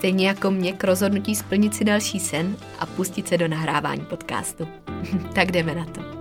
Stejně jako mě k rozhodnutí splnit si další sen a pustit se do nahrávání podcastu. tak jdeme na to.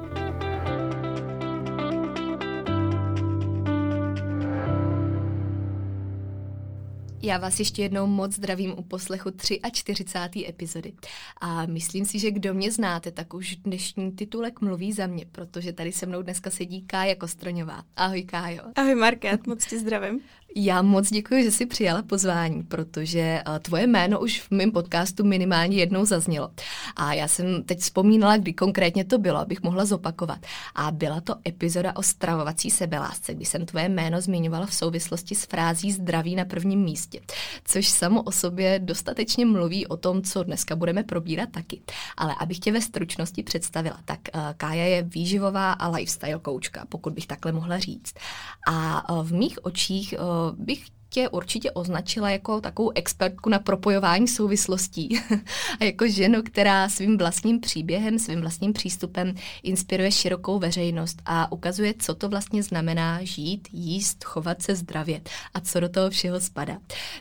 Já vás ještě jednou moc zdravím u poslechu 43. epizody. A myslím si, že kdo mě znáte, tak už dnešní titulek mluví za mě, protože tady se mnou dneska sedí Kája Kostroňová. Ahoj Kájo. Ahoj Market, moc tě zdravím. Já moc děkuji, že jsi přijala pozvání, protože eh, tvoje jméno už v mém podcastu minimálně jednou zaznělo. A já jsem teď vzpomínala, kdy konkrétně to bylo, abych mohla zopakovat. A byla to epizoda o stravovací sebelásce, kdy jsem tvoje jméno zmiňovala v souvislosti s frází zdraví na prvním místě, což samo o sobě dostatečně mluví o tom, co dneska budeme probírat taky. Ale abych tě ve stručnosti představila, tak uh, Kája je výživová a lifestyle koučka, pokud bych takhle mohla říct. A uh, v mých očích uh, bych tě určitě označila jako takovou expertku na propojování souvislostí a jako ženu, která svým vlastním příběhem, svým vlastním přístupem inspiruje širokou veřejnost a ukazuje, co to vlastně znamená žít, jíst, chovat se zdravě a co do toho všeho spadá.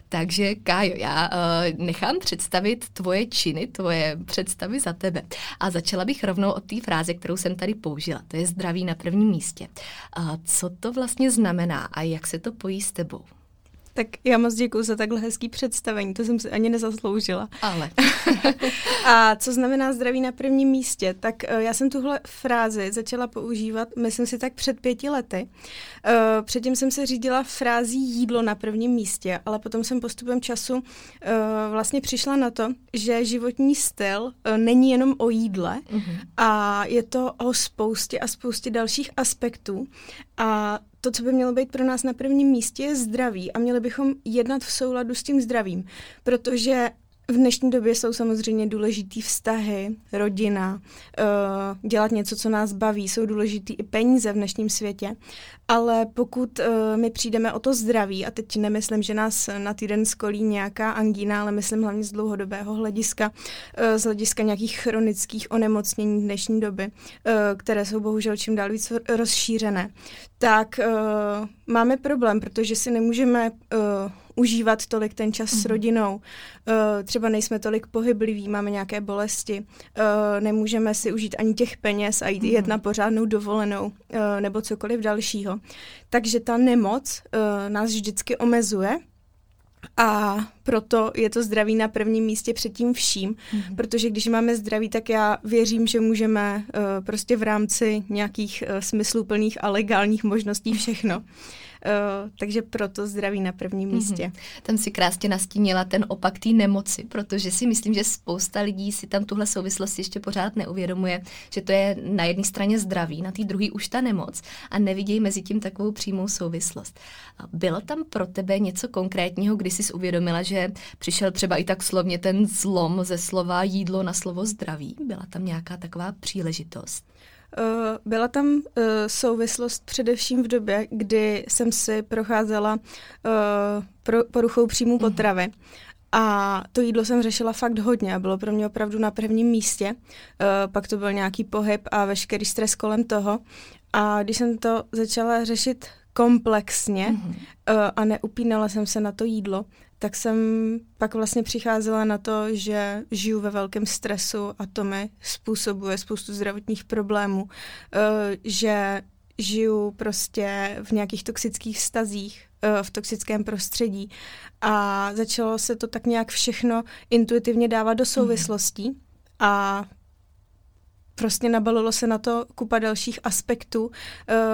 Takže Kájo, já uh, nechám představit tvoje činy, tvoje představy za tebe a začala bych rovnou od té fráze, kterou jsem tady použila. To je zdraví na prvním místě. Uh, co to vlastně znamená a jak se to pojí s tebou? Tak já moc děkuji za takhle hezký představení, to jsem si ani nezasloužila. Ale. a co znamená zdraví na prvním místě? Tak uh, já jsem tuhle frázi začala používat, myslím si tak před pěti lety. Uh, předtím jsem se řídila frází jídlo na prvním místě, ale potom jsem postupem času uh, vlastně přišla na to, že životní styl není jenom o jídle uh-huh. a je to o spoustě a spoustě dalších aspektů. A to, co by mělo být pro nás na prvním místě, je zdraví a měli bychom jednat v souladu s tím zdravím, protože v dnešní době jsou samozřejmě důležitý vztahy, rodina, uh, dělat něco, co nás baví, jsou důležitý i peníze v dnešním světě, ale pokud uh, my přijdeme o to zdraví, a teď nemyslím, že nás na týden skolí nějaká angína, ale myslím hlavně z dlouhodobého hlediska, uh, z hlediska nějakých chronických onemocnění dnešní doby, které jsou bohužel čím dál víc rozšířené, tak máme problém, protože si nemůžeme užívat tolik ten čas mm. s mhm. rodinou. Uh, třeba nejsme tolik pohybliví, máme nějaké bolesti, uh, nemůžeme si užít ani těch peněz a jít mm. jet na pořádnou dovolenou uh, nebo cokoliv dalšího. Takže ta nemoc uh, nás vždycky omezuje a proto je to zdraví na prvním místě před tím vším, mm-hmm. protože když máme zdraví, tak já věřím, že můžeme uh, prostě v rámci nějakých uh, smysluplných a legálních možností všechno. Uh, takže proto zdraví na prvním mhm. místě. Mm-hmm. Tam si krásně nastínila ten opak té nemoci, protože si myslím, že spousta lidí si tam tuhle souvislost ještě pořád neuvědomuje, že to je na jedné straně zdraví, na té druhé už ta nemoc a nevidějí mezi tím takovou přímou souvislost. Bylo tam pro tebe něco konkrétního, kdy jsi uvědomila, že přišel třeba i tak slovně ten zlom ze slova jídlo na slovo zdraví? Byla tam nějaká taková příležitost? Eh, byla tam uh, souvislost především v době, kdy jsem si procházela pro, poruchou příjmu mm. potravy. A to jídlo jsem řešila fakt hodně a bylo pro mě opravdu na prvním místě. Pak to byl nějaký pohyb a veškerý stres kolem toho. A když jsem to začala řešit komplexně mm-hmm. a neupínala jsem se na to jídlo, tak jsem pak vlastně přicházela na to, že žiju ve velkém stresu a to mi způsobuje spoustu zdravotních problémů, uh, že žiju prostě v nějakých toxických vztazích, uh, v toxickém prostředí a začalo se to tak nějak všechno intuitivně dávat do souvislostí a prostě nabalilo se na to kupa dalších aspektů, uh,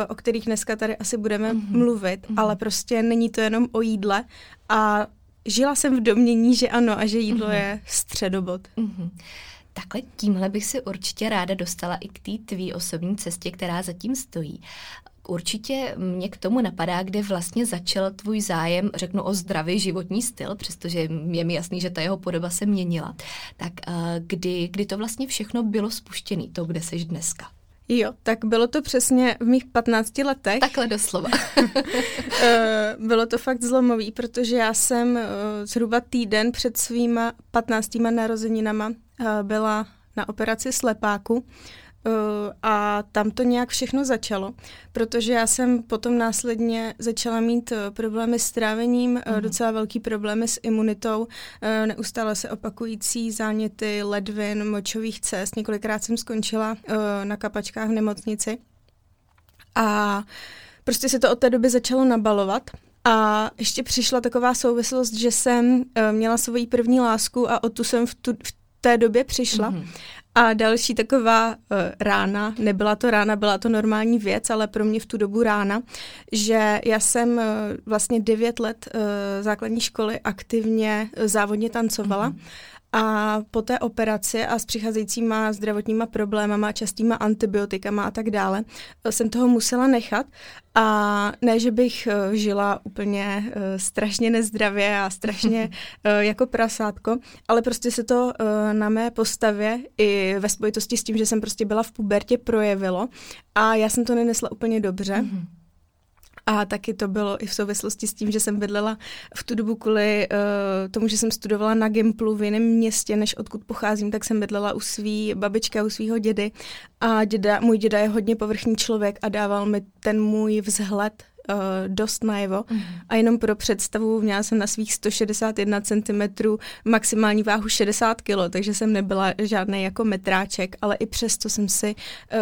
o kterých dneska tady asi budeme mm-hmm. mluvit, mm-hmm. ale prostě není to jenom o jídle a žila jsem v domění, že ano a že jídlo mm-hmm. je středobod. Mm-hmm. Takhle tímhle bych si určitě ráda dostala i k té tvý osobní cestě, která zatím stojí. Určitě mě k tomu napadá, kde vlastně začal tvůj zájem, řeknu o zdravý životní styl, přestože je mi jasný, že ta jeho podoba se měnila. Tak eh, kdy, kdy to vlastně všechno bylo spuštěné, to, kde seš dneska? Jo, tak bylo to přesně v mých 15 letech. Takhle doslova. Eh, bylo to fakt zlomový, protože já jsem eh, zhruba týden před svýma 15. narozeninama byla na operaci slepáku Eh, a tam to nějak všechno začalo, protože já jsem potom následně začala mít eh, problémy s trávením, mm. docela velký problémy s imunitou, neustále se opakující záněty ledvin, močových cest. Několikrát jsem skončila na kapačkách v nemocnici. A prostě se to od té doby začalo nabalovat. A ještě přišla taková souvislost, že jsem měla svoji první lásku a o tu jsem v, tu, v té době přišla. Mm-hmm. A další taková uh, rána, nebyla to rána, byla to normální věc, ale pro mě v tu dobu rána, že já jsem uh, vlastně devět let uh, základní školy aktivně uh, závodně tancovala. Mm-hmm. A po té operaci a s přicházejícíma zdravotníma problémama, častýma antibiotikama a tak dále, jsem toho musela nechat. A ne, že bych uh, žila úplně uh, strašně nezdravě a strašně jako prasátko, ale prostě se to na mé postavě i ve spojitosti s tím, že jsem prostě byla v pubertě projevilo a já jsem to nenesla úplně dobře. Mm-hmm. A taky to bylo i v souvislosti s tím, že jsem bydlela v tu dobu kvůli uh, tomu, že jsem studovala na Gimplu v jiném městě, než odkud pocházím, tak jsem bydlela u svý babičky a u svého dědy. A děda, můj děda je hodně povrchní člověk a dával mi ten můj vzhled uh, dost najevo. Mm. A jenom pro představu, měla jsem na svých 161 cm maximální váhu 60 kg, takže jsem nebyla žádný jako metráček, ale i přesto jsem si uh,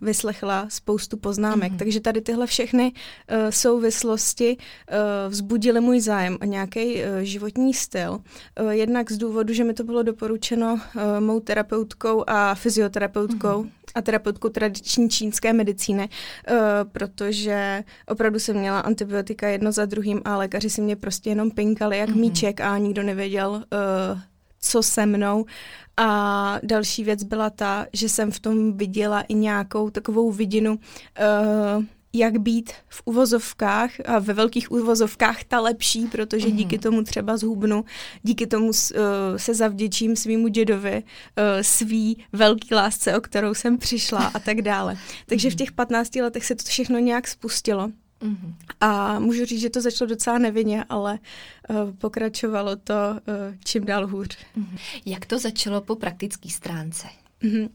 vyslechla spoustu poznámek. Mm. Takže tady tyhle všechny uh, souvislosti uh, vzbudily můj zájem a nějaký uh, životní styl. Uh, jednak z důvodu, že mi to bylo doporučeno uh, mou terapeutkou a fyzioterapeutkou, mm a terapeutkou tradiční čínské medicíny, uh, protože opravdu jsem měla antibiotika jedno za druhým a lékaři si mě prostě jenom pinkali jak mm-hmm. míček a nikdo nevěděl, uh, co se mnou. A další věc byla ta, že jsem v tom viděla i nějakou takovou vidinu uh, jak být v uvozovkách a ve velkých uvozovkách ta lepší, protože díky mhm. tomu třeba zhubnu, díky tomu uh, se zavděčím svýmu dědovi, uh, svý velký lásce, o kterou jsem přišla a tak dále. Takže v mhm. těch 15 letech se to všechno nějak spustilo. Mm-hmm. A můžu říct, že to začalo docela nevinně, ale uh, pokračovalo to uh, čím dál hůř. Mm-hmm. Jak to začalo po praktické stránce? Mm-hmm.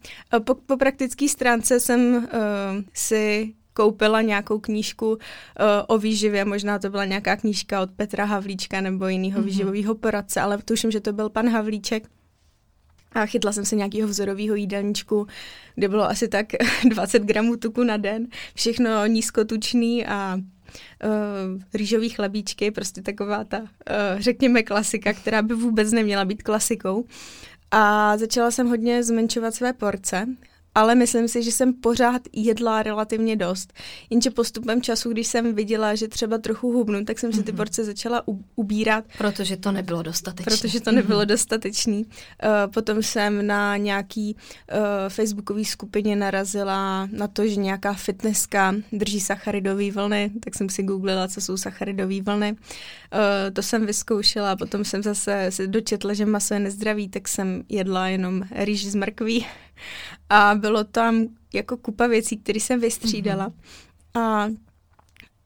Po, po praktické stránce jsem uh, si koupila nějakou knížku uh, o výživě, možná to byla nějaká knížka od Petra Havlíčka nebo jiného mm-hmm. výživového poradce, ale tuším, že to byl pan Havlíček. A chytla jsem se nějakého vzorového jídelníčku, kde bylo asi tak 20 gramů tuku na den, všechno nízkotučný a uh, rýžový chlebíčky, prostě taková ta, uh, řekněme, klasika, která by vůbec neměla být klasikou. A začala jsem hodně zmenšovat své porce ale myslím si, že jsem pořád jedla relativně dost. Jenže postupem času, když jsem viděla, že třeba trochu hubnu, tak jsem si ty mhm. porce začala u- ubírat. Protože to nebylo dostatečné. Protože to nebylo mhm. dostatečný. Uh, potom jsem na nějaký uh, facebookové skupině narazila na to, že nějaká fitnesska drží sacharidové vlny, tak jsem si googlila, co jsou sacharidové vlny. Uh, to jsem vyzkoušela, potom jsem zase se dočetla, že maso je nezdravý, tak jsem jedla jenom rýži z mrkví a bylo tam jako kupa věcí, které jsem vystřídala. Mm-hmm. A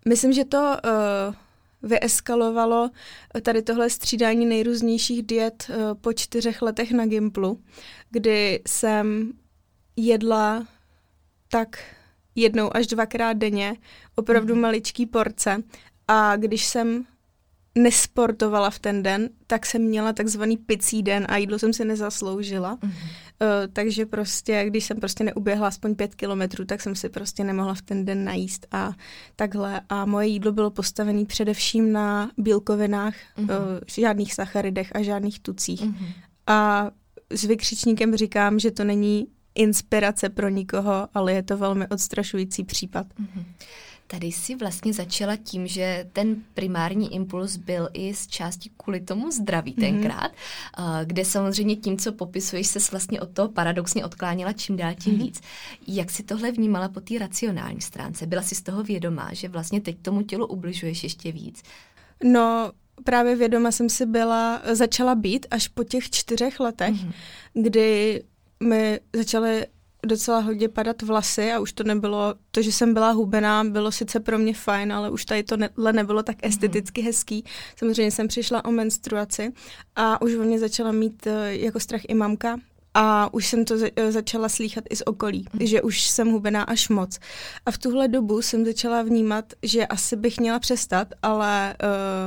myslím, že to uh, vyeskalovalo tady tohle střídání nejrůznějších diet uh, po čtyřech letech na Gimplu, kdy jsem jedla tak jednou až dvakrát denně, opravdu mm. maličký porce. A když jsem nesportovala v ten den, tak jsem měla takzvaný picí den a jídlo jsem si nezasloužila. Mm-hmm. Uh, takže prostě, když jsem prostě neuběhla aspoň pět kilometrů, tak jsem si prostě nemohla v ten den najíst a takhle. A moje jídlo bylo postavené především na bílkovinách, mm-hmm. uh, žádných sacharidech a žádných tucích. Mm-hmm. A s vykřičníkem říkám, že to není inspirace pro nikoho, ale je to velmi odstrašující případ. Mm-hmm. Tady si vlastně začala tím, že ten primární impuls byl i z části kvůli tomu zdraví mm-hmm. tenkrát, kde samozřejmě tím, co popisuješ, se vlastně od toho paradoxně odkláněla čím dál tím mm-hmm. víc. Jak si tohle vnímala po té racionální stránce? Byla si z toho vědomá, že vlastně teď tomu tělu ubližuješ ještě víc? No, právě vědoma jsem si byla, začala být až po těch čtyřech letech, mm-hmm. kdy mi začaly docela hodně padat vlasy a už to nebylo, to, že jsem byla hubená, bylo sice pro mě fajn, ale už tady to ne, nebylo tak mhm. esteticky hezký. Samozřejmě jsem přišla o menstruaci a už o mě začala mít eh, jako strach i mamka, a už jsem to eh, začala slýchat i z okolí, mm. že už jsem hubená až moc. A v tuhle dobu jsem začala vnímat, že asi bych měla přestat, ale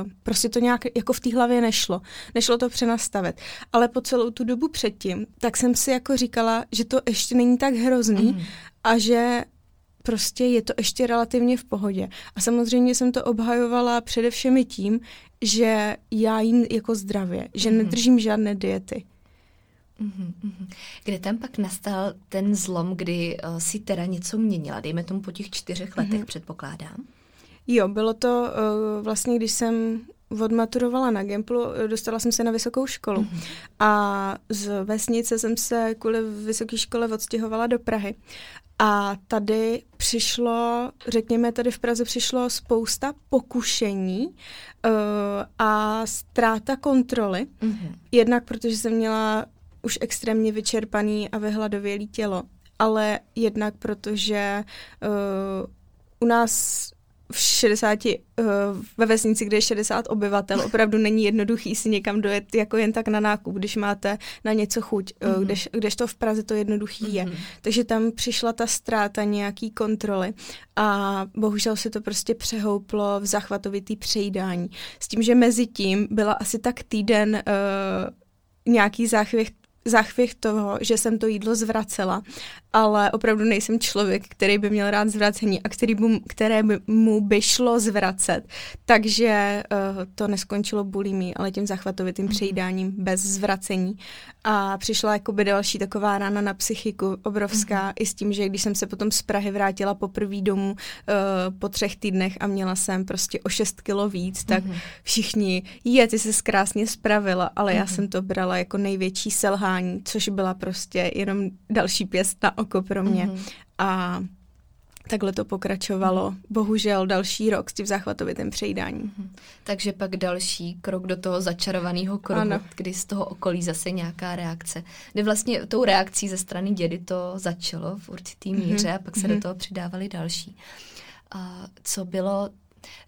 uh, prostě to nějak jako v té hlavě nešlo. Nešlo to přenastavit. Ale po celou tu dobu předtím, tak jsem si jako říkala, že to ještě není tak hrozný mm. a že prostě je to ještě relativně v pohodě. A samozřejmě jsem to obhajovala především tím, že já jím jako zdravě, že mm. nedržím žádné diety. Mm-hmm. Kde tam pak nastal ten zlom, kdy uh, si teda něco měnila, dejme tomu po těch čtyřech letech, mm-hmm. předpokládám? Jo, bylo to uh, vlastně, když jsem odmaturovala na Gimplu, dostala jsem se na vysokou školu mm-hmm. a z vesnice jsem se kvůli vysoké škole odstěhovala do Prahy. A tady přišlo, řekněme, tady v Praze přišlo spousta pokušení uh, a ztráta kontroly. Mm-hmm. Jednak protože jsem měla už extrémně vyčerpaný a vyhladovělý tělo, ale jednak protože uh, u nás v 60, uh, ve vesnici, kde je 60 obyvatel, opravdu není jednoduchý si někam dojet jako jen tak na nákup, když máte na něco chuť, mm-hmm. uh, kdež, kdežto v Praze to jednoduchý mm-hmm. je. Mhm. Takže tam přišla ta ztráta nějaký kontroly a bohužel se to prostě přehouplo v zachvatovitý přejídání. S tím, že mezi tím byla asi tak týden uh, nějaký záchvěv záchvěv toho, že jsem to jídlo zvracela, ale opravdu nejsem člověk, který by měl rád zvracení a který by, které by mu by šlo zvracet. Takže uh, to neskončilo bulimí, ale tím zachvatovitým mm. přejídáním bez zvracení. A přišla jakoby další taková rána na psychiku obrovská mm. i s tím, že když jsem se potom z Prahy vrátila poprvé domů uh, po třech týdnech a měla jsem prostě o 6 kilo víc, tak mm. všichni, je, ty se krásně spravila, ale mm. já jsem to brala jako největší selhání, což byla prostě jenom další pěst na oko pro mě. Mm-hmm. A takhle to pokračovalo. Mm-hmm. Bohužel další rok s tím záchvatovitým přejídáním. Mm-hmm. Takže pak další krok do toho začarovaného kruhu, ano. kdy z toho okolí zase nějaká reakce. Kdy vlastně tou reakcí ze strany dědy to začalo v určitý mhm. míře mm-hmm. a pak se mm-hmm. do mhm. toho přidávali další. A co bylo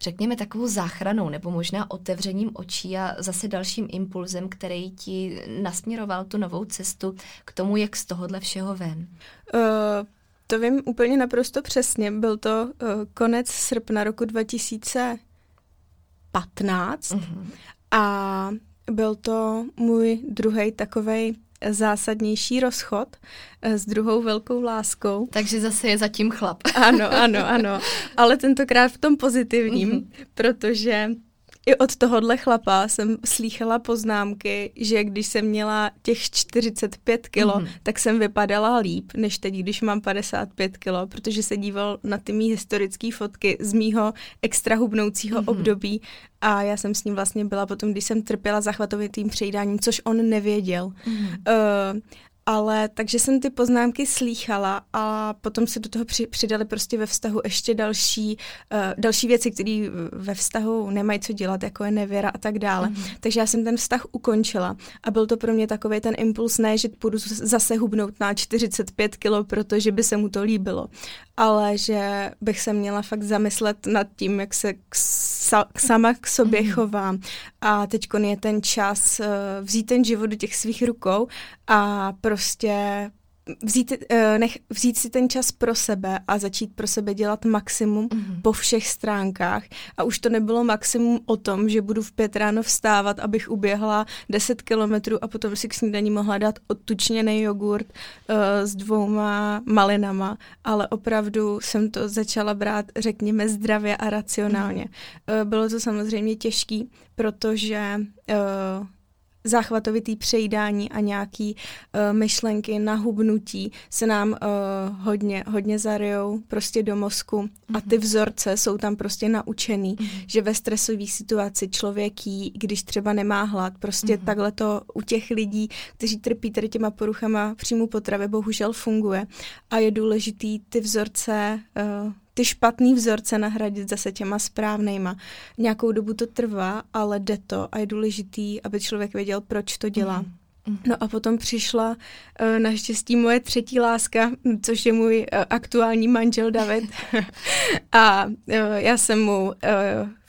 řekněme, takovou záchranou nebo možná otevřením očí a zase dalším impulzem, který ti nasměroval tu novou cestu k tomu, jak z tohohle všeho ven? Uh, to vím úplně naprosto přesně. Byl to uh, konec srpna roku 2015 uh-huh. a byl to můj druhý takový zásadnější rozchod eh, s druhou velkou láskou. Takže zase je zatím chlap. Ano, ano, ano. Ale tentokrát v tom pozitivním, mm-hmm. protože i od tohohle chlapa jsem slýchala poznámky, že když jsem měla těch 45 kilo, mm-hmm. tak jsem vypadala líp, než teď, když mám 55 kilo, protože se díval na ty mý historické fotky z mýho extra hubnoucího mm-hmm. období a já jsem s ním vlastně byla potom, když jsem trpěla zachvatovitým přejídáním, což on nevěděl. Mm-hmm. Uh, ale takže jsem ty poznámky slýchala a potom se do toho při, přidali prostě ve vztahu ještě další, uh, další věci, které ve vztahu nemají co dělat, jako je nevěra a tak dále. Mm. Takže já jsem ten vztah ukončila a byl to pro mě takový ten impuls, ne, že půjdu zase hubnout na 45 kilo, protože by se mu to líbilo, ale že bych se měla fakt zamyslet nad tím, jak se k, sa, sama k sobě mm. chovám a teď je ten čas uh, vzít ten život do těch svých rukou a prostě vzít, uh, nech, vzít si ten čas pro sebe a začít pro sebe dělat maximum mm-hmm. po všech stránkách. A už to nebylo maximum o tom, že budu v pět ráno vstávat, abych uběhla 10 kilometrů a potom si k snídaní mohla dát odtučněný jogurt uh, s dvouma malinama, ale opravdu jsem to začala brát, řekněme, zdravě a racionálně. Mm-hmm. Uh, bylo to samozřejmě těžký, protože uh, záchvatovitý přejídání a nějaký uh, myšlenky na hubnutí se nám uh, hodně, hodně zarijou prostě do mozku mm-hmm. a ty mhm. vzorce jsou tam prostě naučený, mm-hmm. že ve stresové situaci člověk jí, když třeba nemá hlad, prostě mm-hmm. takhle to u těch lidí, kteří trpí tady těma poruchama příjmu potravy, bohužel funguje a je důležitý ty vzorce uh, ty špatný vzorce nahradit zase těma správnejma. Nějakou dobu to trvá, ale jde to a je důležitý, aby člověk věděl, proč to dělá. Mm. No a potom přišla uh, naštěstí moje třetí láska, což je můj uh, aktuální manžel David. a uh, já jsem mu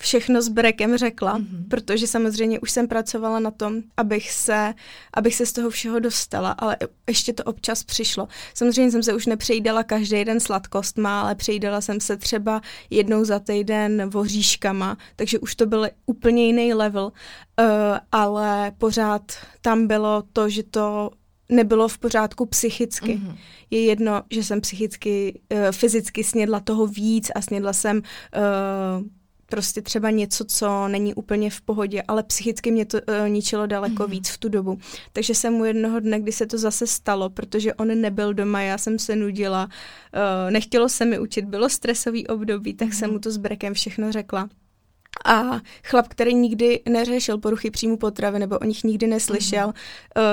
všechno s brekem řekla, mm-hmm. protože samozřejmě už jsem pracovala na tom, abych se, abych se z toho všeho dostala, ale ještě to občas přišlo. Samozřejmě jsem se už nepřejídala každý den sladkostma, ale přejídala jsem se třeba jednou za týden voříškama, takže už to byl úplně jiný level, uh, ale pořád tam bylo to, že to nebylo v pořádku psychicky. Mm-hmm. Je jedno, že jsem psychicky, uh, fyzicky snědla toho víc a snědla jsem uh, prostě třeba něco, co není úplně v pohodě, ale psychicky mě to uh, ničilo daleko mm. víc v tu dobu. Takže jsem mu jednoho dne, kdy se to zase stalo, protože on nebyl doma, já jsem se nudila, uh, nechtělo se mi učit, bylo stresový období, tak mm. jsem mu to s brekem všechno řekla. A chlap, který nikdy neřešil poruchy příjmu potravy nebo o nich nikdy neslyšel, mm.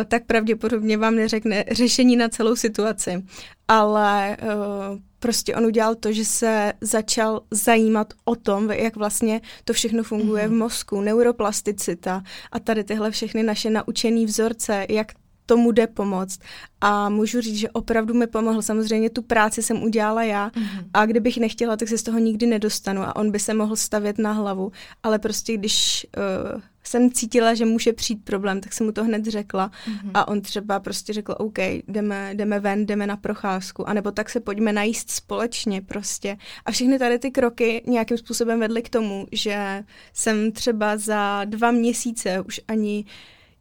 tak pravděpodobně vám neřekne řešení na celou situaci. Ale uh, prostě on udělal to, že se začal zajímat o tom, jak vlastně to všechno funguje mm. v mozku, neuroplasticita a tady tyhle všechny naše naučené vzorce, jak tomu jde pomoct. A můžu říct, že opravdu mi pomohl. Samozřejmě tu práci jsem udělala já mm-hmm. a kdybych nechtěla, tak se z toho nikdy nedostanu a on by se mohl stavět na hlavu. Ale prostě když uh, jsem cítila, že může přijít problém, tak jsem mu to hned řekla mm-hmm. a on třeba prostě řekl, OK, jdeme, jdeme ven, jdeme na procházku, anebo tak se pojďme najíst společně prostě. A všechny tady ty kroky nějakým způsobem vedly k tomu, že jsem třeba za dva měsíce už ani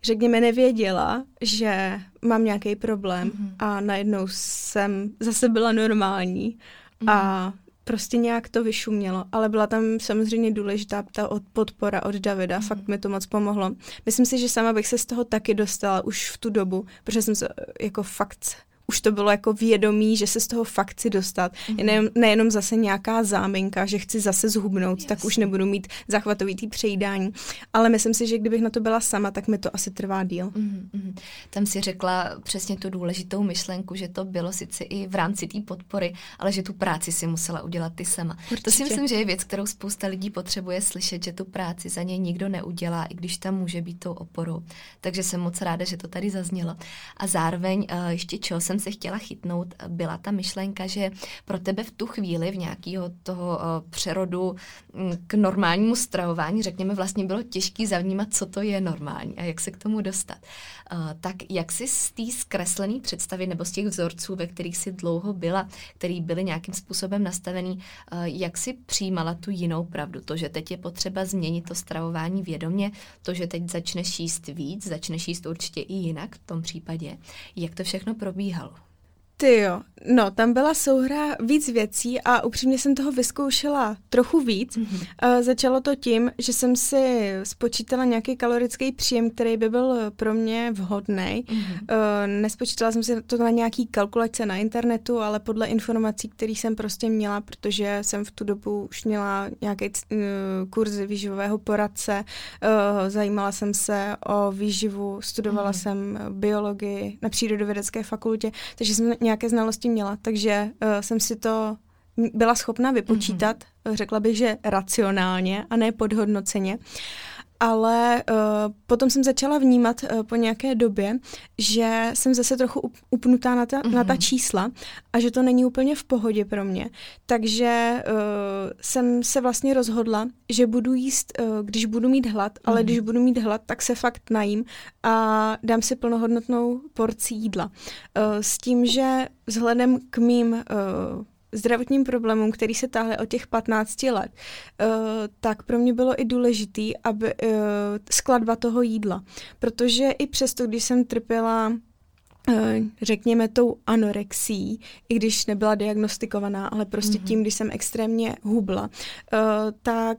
řekněme, nevěděla, že mám nějaký problém mm-hmm. a najednou jsem zase byla normální mm-hmm. a prostě nějak to vyšumělo, ale byla tam samozřejmě důležitá ta podpora od Davida, mm. fakt mi to moc pomohlo. Myslím si, že sama bych se z toho taky dostala už v tu dobu, protože jsem se jako fakt už to bylo jako vědomí, že se z toho fakt chci dostat. Mm-hmm. Nejen, nejenom zase nějaká záminka, že chci zase zhubnout, yes. tak už nebudu mít zachvatovitý přejídání. Ale myslím si, že kdybych na to byla sama, tak mi to asi trvá díl. Mm-hmm. Tam si řekla přesně tu důležitou myšlenku, že to bylo sice i v rámci té podpory, ale že tu práci si musela udělat ty sama. Určitě. To si myslím, že je věc, kterou spousta lidí potřebuje slyšet, že tu práci za něj nikdo neudělá, i když tam může být tou oporou. Takže jsem moc ráda, že to tady zaznělo. A zároveň uh, ještě čeho jsem se chtěla chytnout, byla ta myšlenka, že pro tebe v tu chvíli, v nějakého toho uh, přerodu mm, k normálnímu stravování, řekněme, vlastně bylo těžké zavnímat, co to je normální a jak se k tomu dostat. Uh, tak jak si z té zkreslené představy nebo z těch vzorců, ve kterých si dlouho byla, který byly nějakým způsobem nastavený, uh, jak si přijímala tu jinou pravdu? To, že teď je potřeba změnit to stravování vědomě, to, že teď začneš jíst víc, začneš jíst určitě i jinak v tom případě. Jak to všechno probíhalo? Ty jo, no tam byla souhra víc věcí a upřímně jsem toho vyzkoušela trochu víc. Mm-hmm. Uh, začalo to tím, že jsem si spočítala nějaký kalorický příjem, který by byl pro mě vhodný. Mm-hmm. Uh, nespočítala jsem si to na nějaký kalkulace na internetu, ale podle informací, které jsem prostě měla, protože jsem v tu dobu už měla nějaký uh, kurz výživového poradce, uh, zajímala jsem se o výživu, studovala mm-hmm. jsem biologii na přírodovědecké fakultě, takže jsem nějaké znalosti měla, takže uh, jsem si to byla schopna vypočítat, mm-hmm. řekla bych, že racionálně a ne podhodnoceně. Ale uh, potom jsem začala vnímat uh, po nějaké době, že jsem zase trochu upnutá na ta, mm-hmm. na ta čísla a že to není úplně v pohodě pro mě. Takže uh, jsem se vlastně rozhodla, že budu jíst, uh, když budu mít hlad, mm-hmm. ale mhm. když budu mít hlad, tak se fakt najím a dám si plnohodnotnou porci jídla. Uh, s tím, že vzhledem k mým uh, zdravotním problémům, který se táhly od těch 15 let, uh, tak pro mě bylo i důležitý, aby uh, skladba toho jídla. Protože i přesto, když jsem trpěla řekněme tou anorexí, i když nebyla diagnostikovaná, ale prostě mm-hmm. tím, když jsem extrémně hubla, tak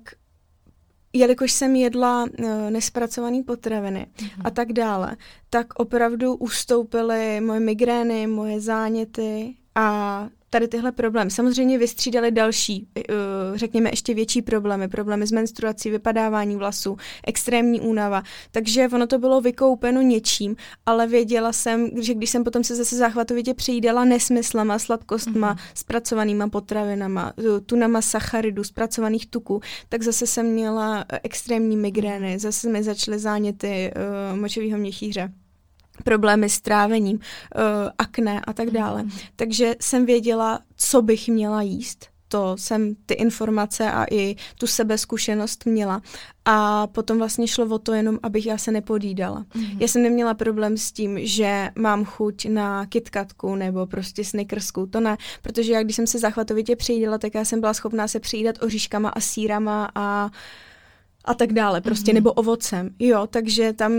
jelikož jsem jedla nespracované potraviny mm-hmm. a tak dále, tak opravdu ustoupily moje migrény, moje záněty a tady tyhle problémy. Samozřejmě vystřídali další, eh, řekněme ještě větší problémy, problémy s menstruací, vypadávání vlasů, extrémní únava. Takže ono to bylo vykoupeno něčím, ale věděla jsem, že když jsem potom se zase záchvatovitě přijídala nesmyslama, sladkostma, mm-hmm. zpracovanýma potravinama, eh, tunama sacharidu, zpracovaných tuků, tak zase jsem měla eh, extrémní migrény, zase mi začaly záněty uh, močového měchýře problémy s trávením, uh, akné a tak dále. Mm. Takže jsem věděla, co bych měla jíst. To jsem ty informace a i tu sebezkušenost měla. A potom vlastně šlo o to jenom, abych já se nepodídala. Mm. Já jsem neměla problém s tím, že mám chuť na kitkatku nebo prostě snickersku, to ne, protože já když jsem se zachvatovitě přijídala, tak já jsem byla schopná se přijídat oříškama a sírama a a tak dále, prostě, mm-hmm. nebo ovocem, jo, takže tam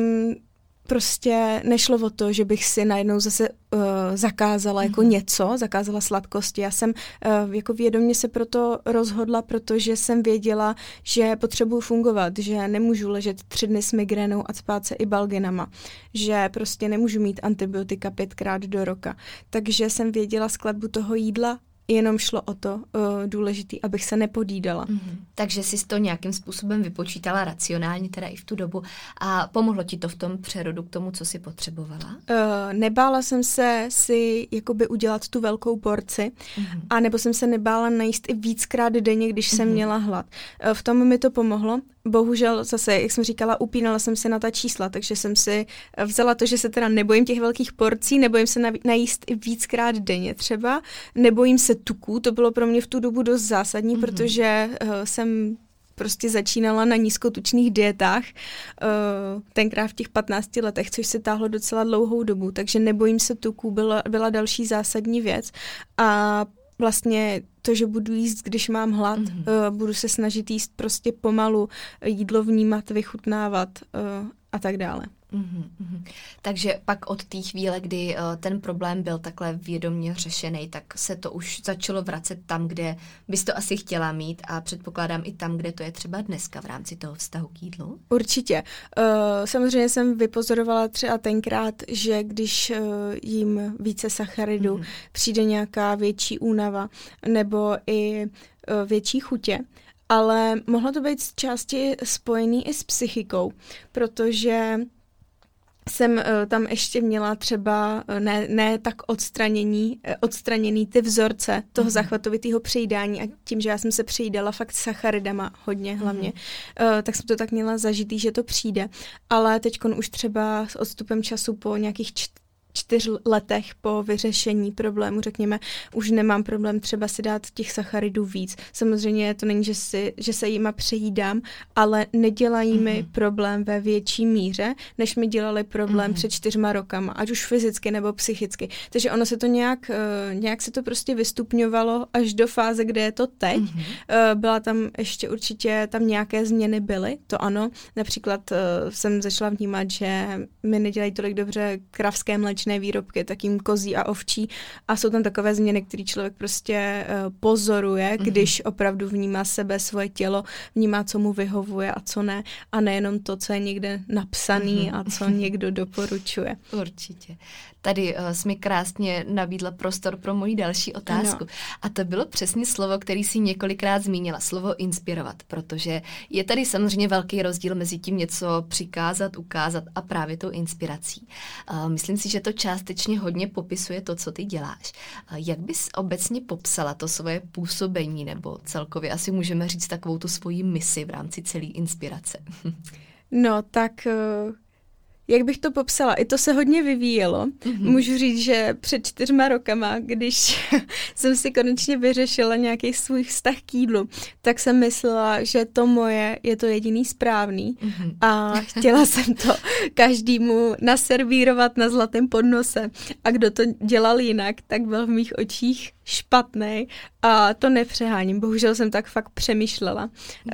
prostě nešlo o to, že bych si najednou zase uh, zakázala jako mm-hmm. něco, zakázala sladkosti. Já jsem uh, jako vědomě se proto rozhodla, protože jsem věděla, že potřebuji fungovat, že nemůžu ležet tři dny s migrénou a spát se i balginama, že prostě nemůžu mít antibiotika pětkrát do roka. Takže jsem věděla skladbu toho jídla jenom šlo o to uh, důležitý, abych se nepodídala. Mm-hmm. Takže jsi to nějakým způsobem vypočítala racionálně, teda i v tu dobu a pomohlo ti to v tom přerodu k tomu, co si potřebovala? Uh, nebála jsem se si jakoby udělat tu velkou porci, mm-hmm. a nebo jsem se nebála najíst i víckrát denně, když mm-hmm. jsem mhm. měla hlad. Uh, v tom mi to pomohlo bohužel zase, jak jsem říkala, upínala jsem se na ta čísla, takže jsem si vzala to, že se teda nebojím těch velkých porcí, nebojím se najíst i víckrát denně třeba, nebojím se tuků, to bylo pro mě v tu dobu dost zásadní, mm-hmm. protože uh, jsem prostě začínala na nízkotučných dietách, uh, tenkrát v těch 15 letech, což se táhlo docela dlouhou dobu, takže nebojím se tuků, byla, byla další zásadní věc a vlastně to, že budu jíst, když mám hlad, mm-hmm. uh, budu se snažit jíst prostě pomalu, jídlo vnímat, vychutnávat uh, a tak dále. Mm-hmm. Takže pak od té chvíle, kdy uh, ten problém byl takhle vědomě řešený, tak se to už začalo vracet tam, kde bys to asi chtěla mít a předpokládám i tam, kde to je třeba dneska v rámci toho vztahu k jídlu. Určitě. Uh, samozřejmě jsem vypozorovala třeba tenkrát, že když uh, jím více sacharidu, mm-hmm. přijde nějaká větší únava nebo i uh, větší chutě ale mohlo to být z části spojený i s psychikou, protože jsem uh, tam ještě měla třeba uh, ne, ne tak odstranění, uh, odstraněný ty vzorce toho mm-hmm. zachvatovitého přejídání a tím, že já jsem se přejídala fakt sacharidama hodně hlavně, mm-hmm. uh, tak jsem to tak měla zažitý, že to přijde. Ale teď už třeba s odstupem času po nějakých čt- čtyř letech po vyřešení problému, řekněme, už nemám problém třeba si dát těch sacharidů víc. Samozřejmě to není, že, si, že se jima přejídám, ale nedělají mm-hmm. mi mhm. problém ve větší míře, než mi dělali problém mm-hmm. před čtyřma rokama, ať už fyzicky nebo psychicky. Takže ono se to nějak, uh, nějak se to prostě vystupňovalo až do fáze, kde je to teď. Mm-hmm. Byla tam ještě určitě, tam nějaké změny byly, to ano. Například uh, jsem začala vnímat, že mi nedělají tolik dobře kravské mléčné mléčné výrobky, takým kozí a ovčí a jsou tam takové změny, které člověk prostě uh, pozoruje, mm-hmm. když opravdu vnímá sebe, svoje tělo, vnímá, co mu vyhovuje a co ne a nejenom to, co je někde napsaný mm-hmm. a co někdo doporučuje. Určitě. Tady uh, jsi mi krásně nabídla prostor pro moji další otázku. No. A to bylo přesně slovo, který si několikrát zmínila, slovo inspirovat, protože je tady samozřejmě velký rozdíl mezi tím něco přikázat, ukázat a právě tou inspirací. Uh, myslím si, že to částečně hodně popisuje to, co ty děláš. Uh, jak bys obecně popsala to svoje působení, nebo celkově asi můžeme říct takovou tu svoji misi v rámci celé inspirace? no, tak uh jak bych to popsala? I to se hodně vyvíjelo. Mm-hmm. Můžu říct, že před čtyřma rokama, když jsem si konečně vyřešila nějaký svůj vztah k jídlu, tak jsem myslela, že to moje je to jediný správný mm-hmm. a chtěla jsem to každému naservírovat na zlatém podnose. A kdo to dělal jinak, tak byl v mých očích špatný a to nepřeháním. Bohužel jsem tak fakt přemýšlela,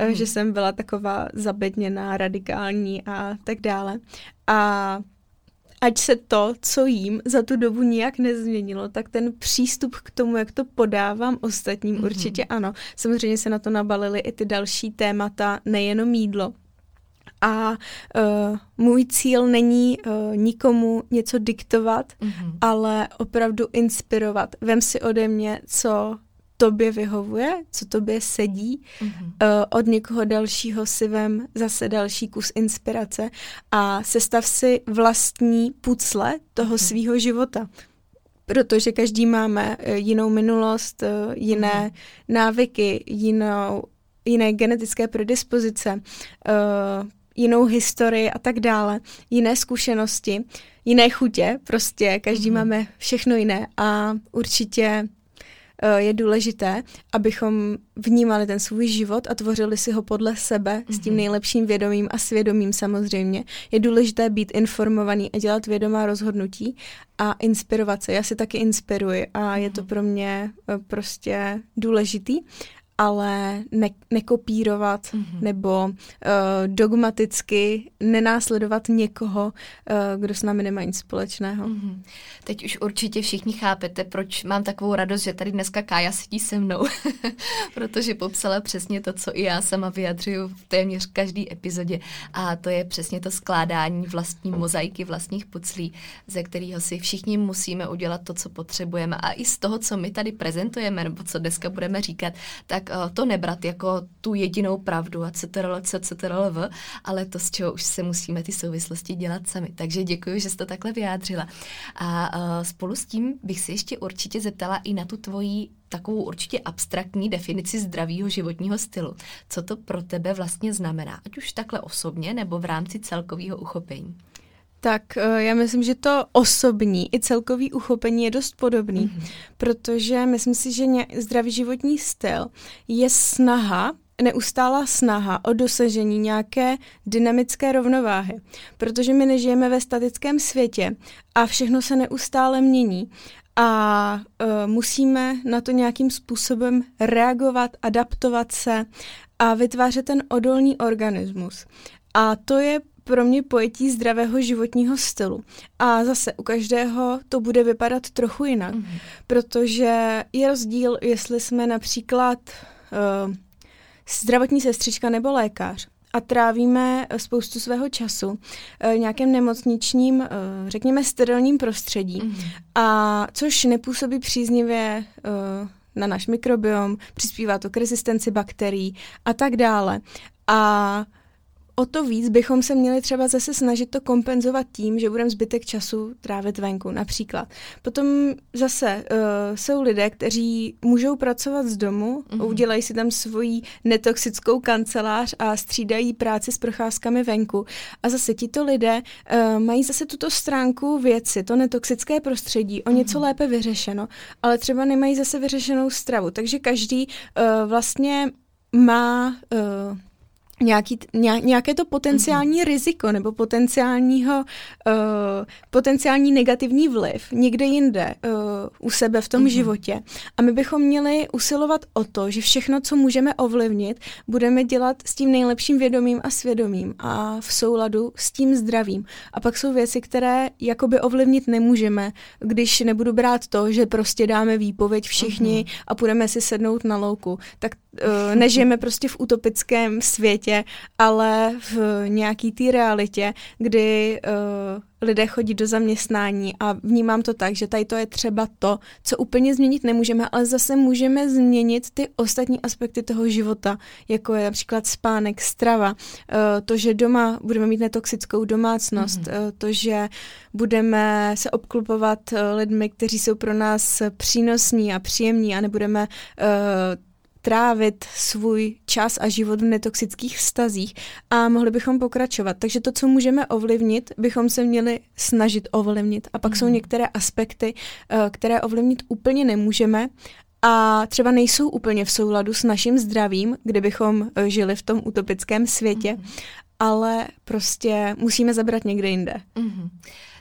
mm. že jsem byla taková zabedněná, radikální a tak dále. A ať se to, co jím, za tu dobu nijak nezměnilo, tak ten přístup k tomu, jak to podávám ostatním, mm-hmm. určitě ano. Samozřejmě se na to nabalily i ty další témata, nejenom jídlo. A uh, můj cíl není uh, nikomu něco diktovat, mm-hmm. ale opravdu inspirovat. Vem si ode mě, co tobě vyhovuje, co tobě sedí. Mm-hmm. Uh, od někoho dalšího si vem zase další kus inspirace a sestav si vlastní pucle toho mm-hmm. svýho života. Protože každý máme jinou minulost, jiné mm-hmm. návyky, jinou, jiné genetické predispozice, uh, jinou historii a tak dále, jiné zkušenosti, jiné chutě, prostě každý mm-hmm. máme všechno jiné a určitě Eh, je důležité, abychom vnímali ten svůj život a tvořili si ho podle sebe mm-hmm. s tím mhm. nejlepším vědomím a svědomím samozřejmě. Je důležité být informovaný a dělat vědomá rozhodnutí a inspirovat se. Já si taky inspiruji a je to mhm. pro mě eh, prostě důležitý ale ne, nekopírovat mm-hmm. nebo uh, dogmaticky nenásledovat někoho, uh, kdo s námi nemá nic společného. Mm-hmm. Teď už určitě všichni chápete, proč mám takovou radost, že tady dneska Kája sedí se mnou, protože popsala přesně to, co i já sama vyjadřuju v téměř každé epizodě a to je přesně to skládání vlastní mozaiky, vlastních puclí, ze kterého si všichni musíme udělat to, co potřebujeme a i z toho, co my tady prezentujeme, nebo co dneska budeme říkat, tak to nebrat jako tu jedinou pravdu a ctrl, ctrl, ale to, z čeho už se musíme ty souvislosti dělat sami. Takže děkuji, že jste to takhle vyjádřila. A uh, spolu s tím bych se ještě určitě zeptala i na tu tvoji takovou určitě abstraktní definici zdravého životního stylu. Co to pro tebe vlastně znamená, ať už takhle osobně nebo v rámci celkového uchopení? Tak eh, já myslím, že to osobní i celkový uchopení je dost podobný, mm-hmm. protože myslím si, že zdravý životní styl je snaha neustálá snaha o dosažení nějaké dynamické rovnováhy, protože my nežijeme ve statickém světě a všechno se neustále mění a uh, musíme na to nějakým způsobem reagovat, adaptovat se a vytvářet ten odolný organismus. A to je pro mě pojetí zdravého životního stylu. A zase u každého to bude vypadat trochu jinak, mm-hmm. protože je rozdíl, jestli jsme například uh, zdravotní sestřička nebo lékař a trávíme spoustu svého času uh, nějakém nemocničním, uh, řekněme, sterilním prostředí, mm-hmm. a což nepůsobí příznivě uh, na náš mikrobiom, přispívá to k rezistenci bakterií a tak dále. A o to víc bychom se měli třeba zase snažit to kompenzovat tím, že budeme zbytek času trávit venku například. Potom zase uh, jsou lidé, kteří můžou pracovat z domu, mm-hmm. udělají si tam svoji netoxickou kancelář a střídají práci s procházkami venku. A zase tito lidé uh, mají zase tuto stránku věci, to netoxické prostředí, o něco mm-hmm. lépe vyřešeno, ale třeba nemají zase vyřešenou stravu. Takže každý uh, vlastně má uh, nějaký, nějaké to potenciální mm-hmm. riziko nebo potenciálního, uh, potenciální negativní vliv někde jinde uh, u sebe v tom mm-hmm. životě. A my bychom měli usilovat o to, že všechno, co můžeme ovlivnit, budeme dělat s tím nejlepším vědomím a svědomím a v souladu s tím zdravím. A pak jsou věci, které jakoby ovlivnit nemůžeme, když nebudu brát to, že prostě dáme výpověď všichni mm-hmm. a půjdeme si sednout na louku. Tak uh, nežijeme prostě v utopickém světě, ale v nějaký té realitě, kdy uh, lidé chodí do zaměstnání a vnímám to tak, že tady to je třeba to, co úplně změnit nemůžeme, ale zase můžeme změnit ty ostatní aspekty toho života, jako je například spánek, strava, uh, to, že doma budeme mít netoxickou domácnost, mm-hmm. uh, to, že budeme se obklupovat lidmi, kteří jsou pro nás přínosní a příjemní a nebudeme trávit svůj čas a život v netoxických vztazích a mohli bychom pokračovat. Takže to, co můžeme ovlivnit, bychom se měli snažit ovlivnit. A pak mm. jsou mhm. některé aspekty, eh, které ovlivnit úplně nemůžeme a třeba nejsou úplně v souladu s naším zdravím, kdybychom eh, žili v tom utopickém světě, mm. ale prostě musíme zabrat někde jinde. Mm.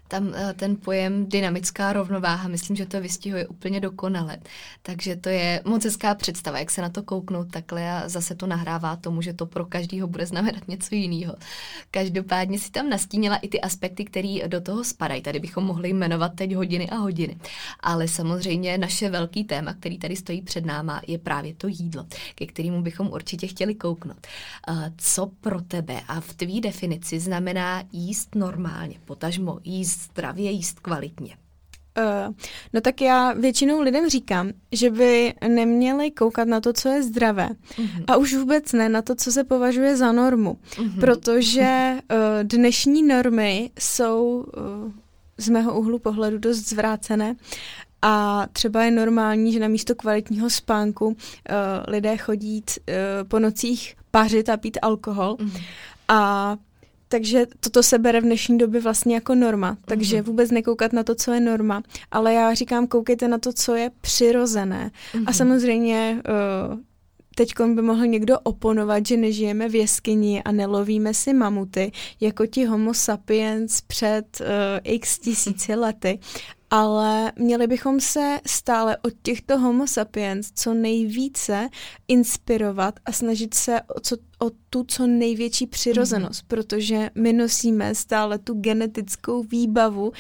Tam eh, ten pojem dynamická rovnováha, myslím, že to vystihuje úplně dokonale. Takže to je moc hezká představa, jak se na to kouknout takhle a zase to nahrává tomu, že to pro každýho bude znamenat něco jiného. Každopádně si tam nastínila i ty aspekty, které do toho spadají. Tady bychom mohli jmenovat teď hodiny a hodiny. Ale samozřejmě naše velký téma, který tady stojí před náma, je právě to jídlo, ke kterému bychom určitě chtěli kouknout. Eh, co pro tebe a v tvý definici znamená jíst normálně, potažmo jíst zdravě, jíst kvalitně? Uh, no tak já většinou lidem říkám, že by neměli koukat na to, co je zdravé. Uh-huh. A už vůbec ne na to, co se považuje za normu. Uh-huh. Protože uh, dnešní normy jsou uh, z mého úhlu pohledu dost zvrácené. A třeba je normální, že na místo kvalitního spánku uh, lidé chodí uh, po nocích pařit a pít alkohol. Uh-huh. A takže toto se bere v dnešní době vlastně jako norma. Takže uh-huh. vůbec nekoukat na to, co je norma. Ale já říkám, koukejte na to, co je přirozené. Uh-huh. A samozřejmě uh, teď by mohl někdo oponovat, že nežijeme v jeskyni a nelovíme si mamuty, jako ti homo sapiens před uh, x tisíci lety ale měli bychom se stále od těchto homo sapiens co nejvíce inspirovat a snažit se o, co, o tu co největší přirozenost, mm-hmm. protože my nosíme stále tu genetickou výbavu uh,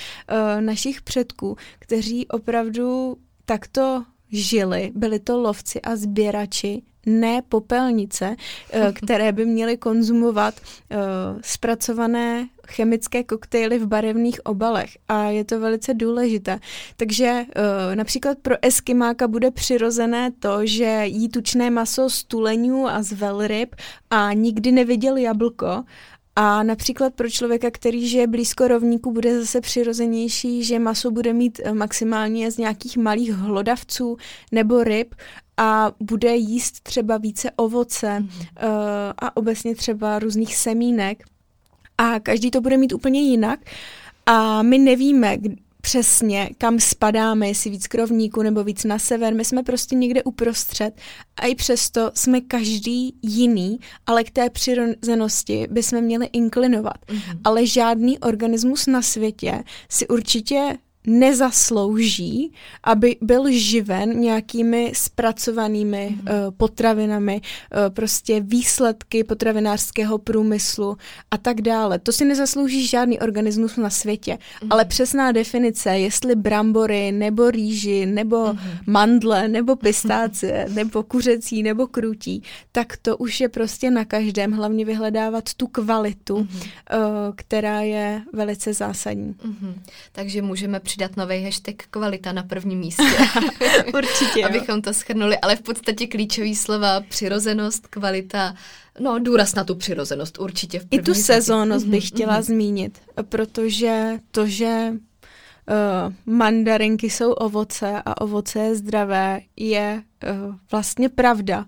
našich předků, kteří opravdu takto žili, byli to lovci a sběrači, ne popelnice, eh, které by měly konzumovat uh, zpracované chemické koktejly v barevných obalech a je to velice důležité. Takže uh, například pro eskimáka bude přirozené to, že jí tučné maso z tuleňů a z velryb a nikdy neviděl jablko a například pro člověka, který žije blízko rovníku, bude zase přirozenější, že maso bude mít maximálně z nějakých malých hlodavců nebo ryb a bude jíst třeba více ovoce mm. uh, a obecně třeba různých semínek. A každý to bude mít úplně jinak. A my nevíme, přesně, kam spadáme, jestli víc krovníku nebo víc na sever. My jsme prostě někde uprostřed a i přesto jsme každý jiný, ale k té přirozenosti bychom měli inklinovat. Mm-hmm. Ale žádný organismus na světě si určitě nezaslouží, aby byl živen nějakými zpracovanými mm. uh, potravinami, uh, prostě výsledky potravinářského průmyslu a tak dále. To si nezaslouží žádný organismus na světě. Mm. Ale přesná definice, jestli brambory, nebo rýži, nebo mm. mandle, nebo pistácie, nebo kuřecí, nebo krutí, tak to už je prostě na každém. Hlavně vyhledávat tu kvalitu, mm. uh, která je velice zásadní. Mm. Takže můžeme přidat nový hashtag kvalita na prvním místě. Určitě. Abychom to schrnuli, ale v podstatě klíčový slova přirozenost, kvalita, no důraz na tu přirozenost určitě. V I tu sezónnost bych mhm, chtěla mm-hmm. zmínit, protože to, že uh, mandarinky jsou ovoce a ovoce je zdravé, je uh, vlastně pravda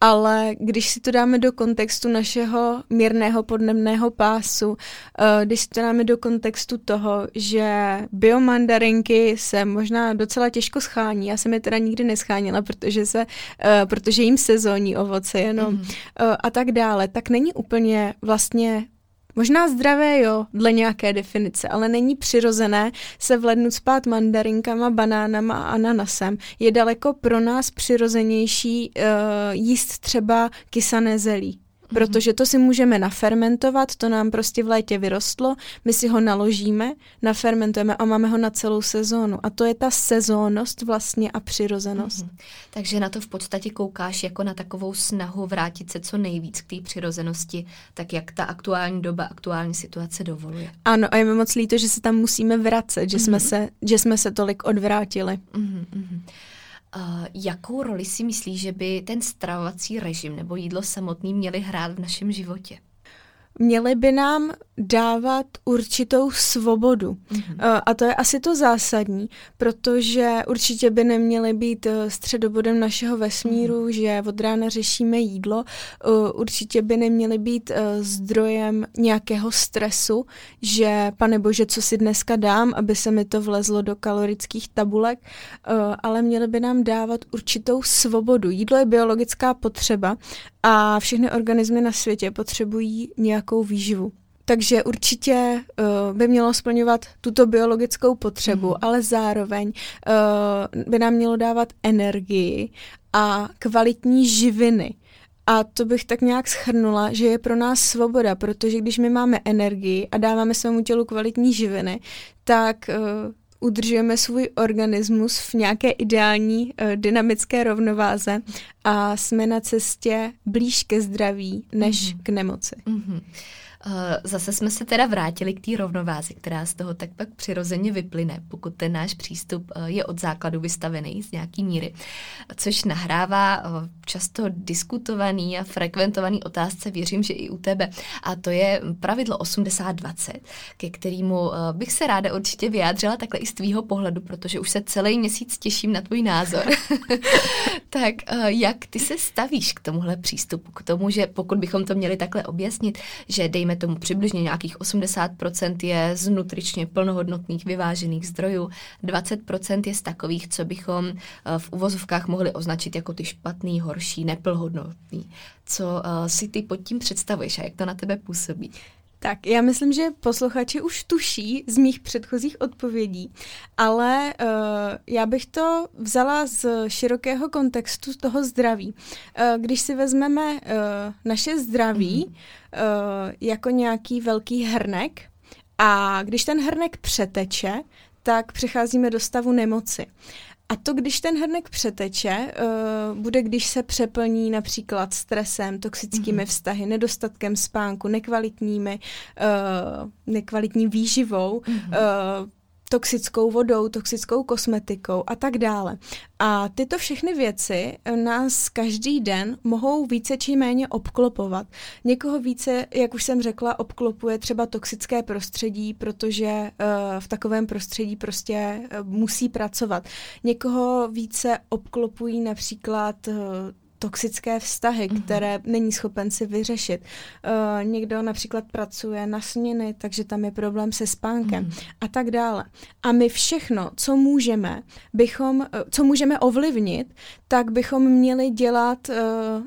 ale když si to dáme do kontextu našeho mírného podnebného pásu, eh, když si to dáme do kontextu toho, že biomandarinky se možná docela těžko schání, já jsem je teda nikdy neschánila, protože, se, eh, protože jim sezónní ovoce jenom mm. a tak dále, tak není úplně vlastně Možná zdravé, jo, dle nějaké definice, ale není přirozené se v lednu spát mandarinkama, banánama a ananasem. Je daleko pro nás přirozenější uh, jíst třeba kysané zelí. Mhm. protože to si můžeme nafermentovat, to nám prostě v létě vyrostlo, my si ho naložíme, nafermentujeme a máme ho na celou sezónu. A to je ta sezónnost vlastně a přirozenost. Mm-hmm. Takže na to v podstatě koukáš jako na takovou snahu vrátit se co nejvíc k té přirozenosti, tak jak ta aktuální doba, aktuální situace dovoluje. Ano, a je mi moc líto, že se tam musíme vracet, že, mm-hmm. jsme, mhm. se, že jsme se tolik odvrátili. Mm-hmm. Uh, jakou roli si myslíš, že by ten stravovací režim nebo jídlo samotný měly hrát v našem životě? Měli by nám dávat určitou svobodu. Mm-hmm. A to je asi to zásadní, protože určitě by neměly být eh, středobodem našeho vesmíru, mm-hmm. že od rána řešíme jídlo. Eh, určitě by neměly být zdrojem nějakého stresu, že pane bože, co si dneska dám, aby se mi to vlezlo do kalorických tabulek, ale měly by nám dávat určitou svobodu. Jídlo je biologická potřeba a všechny organismy na světě potřebují nějakou výživu. takže určitě uh, by mělo splňovat tuto biologickou potřebu, mm-hmm. ale zároveň uh, by nám mělo dávat energii a kvalitní živiny. A to bych tak nějak schrnula, že je pro nás svoboda, protože když my máme energii a dáváme svému tělu kvalitní živiny, tak uh, udržujeme svůj organismus v nějaké ideální uh, dynamické rovnováze a jsme na cestě blíž ke zdraví než mm-hmm. k nemoci. Mm-hmm. Eh, zase jsme se teda vrátili k té rovnováze, která z toho tak pak přirozeně vyplyne, pokud ten náš přístup eh, je od základu vystavený z nějaký míry, což nahrává eh, často diskutovaný a frekventovaný otázce, věřím, že i u tebe, a to je pravidlo 80-20, ke kterému bych se ráda určitě vyjádřila takhle i z tvýho pohledu, protože už se celý měsíc těším na tvůj názor. tak jak ty se stavíš k tomuhle přístupu, k tomu, že pokud bychom to měli takhle objasnit, že dejme tomu přibližně nějakých 80% je z nutričně plnohodnotných vyvážených zdrojů, 20% je z takových, co bychom eh, v uvozovkách mohli označit jako ty špatný, horší, neplnohodnotný. Co uh, si ty pod tím představuješ a jak to na tebe působí? Tak, já myslím, že posluchači už tuší z mých předchozích odpovědí, ale uh, já bych to vzala z širokého kontextu toho zdraví. Uh, když si vezmeme uh, naše zdraví mm-hmm. uh, jako nějaký velký hrnek a když ten hrnek přeteče, tak přecházíme do stavu nemoci. A to, když ten hrnek přeteče, uh, bude, když se přeplní například stresem, toxickými mm-hmm. vztahy, nedostatkem spánku, nekvalitními, uh, nekvalitní výživou, mm-hmm. uh, toxickou vodou, toxickou kosmetikou a tak dále. A tyto všechny věci nás každý den mohou více či méně obklopovat. Někoho více, jak už jsem řekla, obklopuje třeba toxické prostředí, protože uh, v takovém prostředí prostě uh, musí pracovat. Někoho více obklopují například uh, toxické vztahy, mm-hmm. které není schopen si vyřešit. Uh, někdo například pracuje na směny, takže tam je problém se spánkem mm-hmm. a tak dále. A my všechno, co můžeme, bychom, uh, co můžeme ovlivnit, tak bychom měli dělat, uh,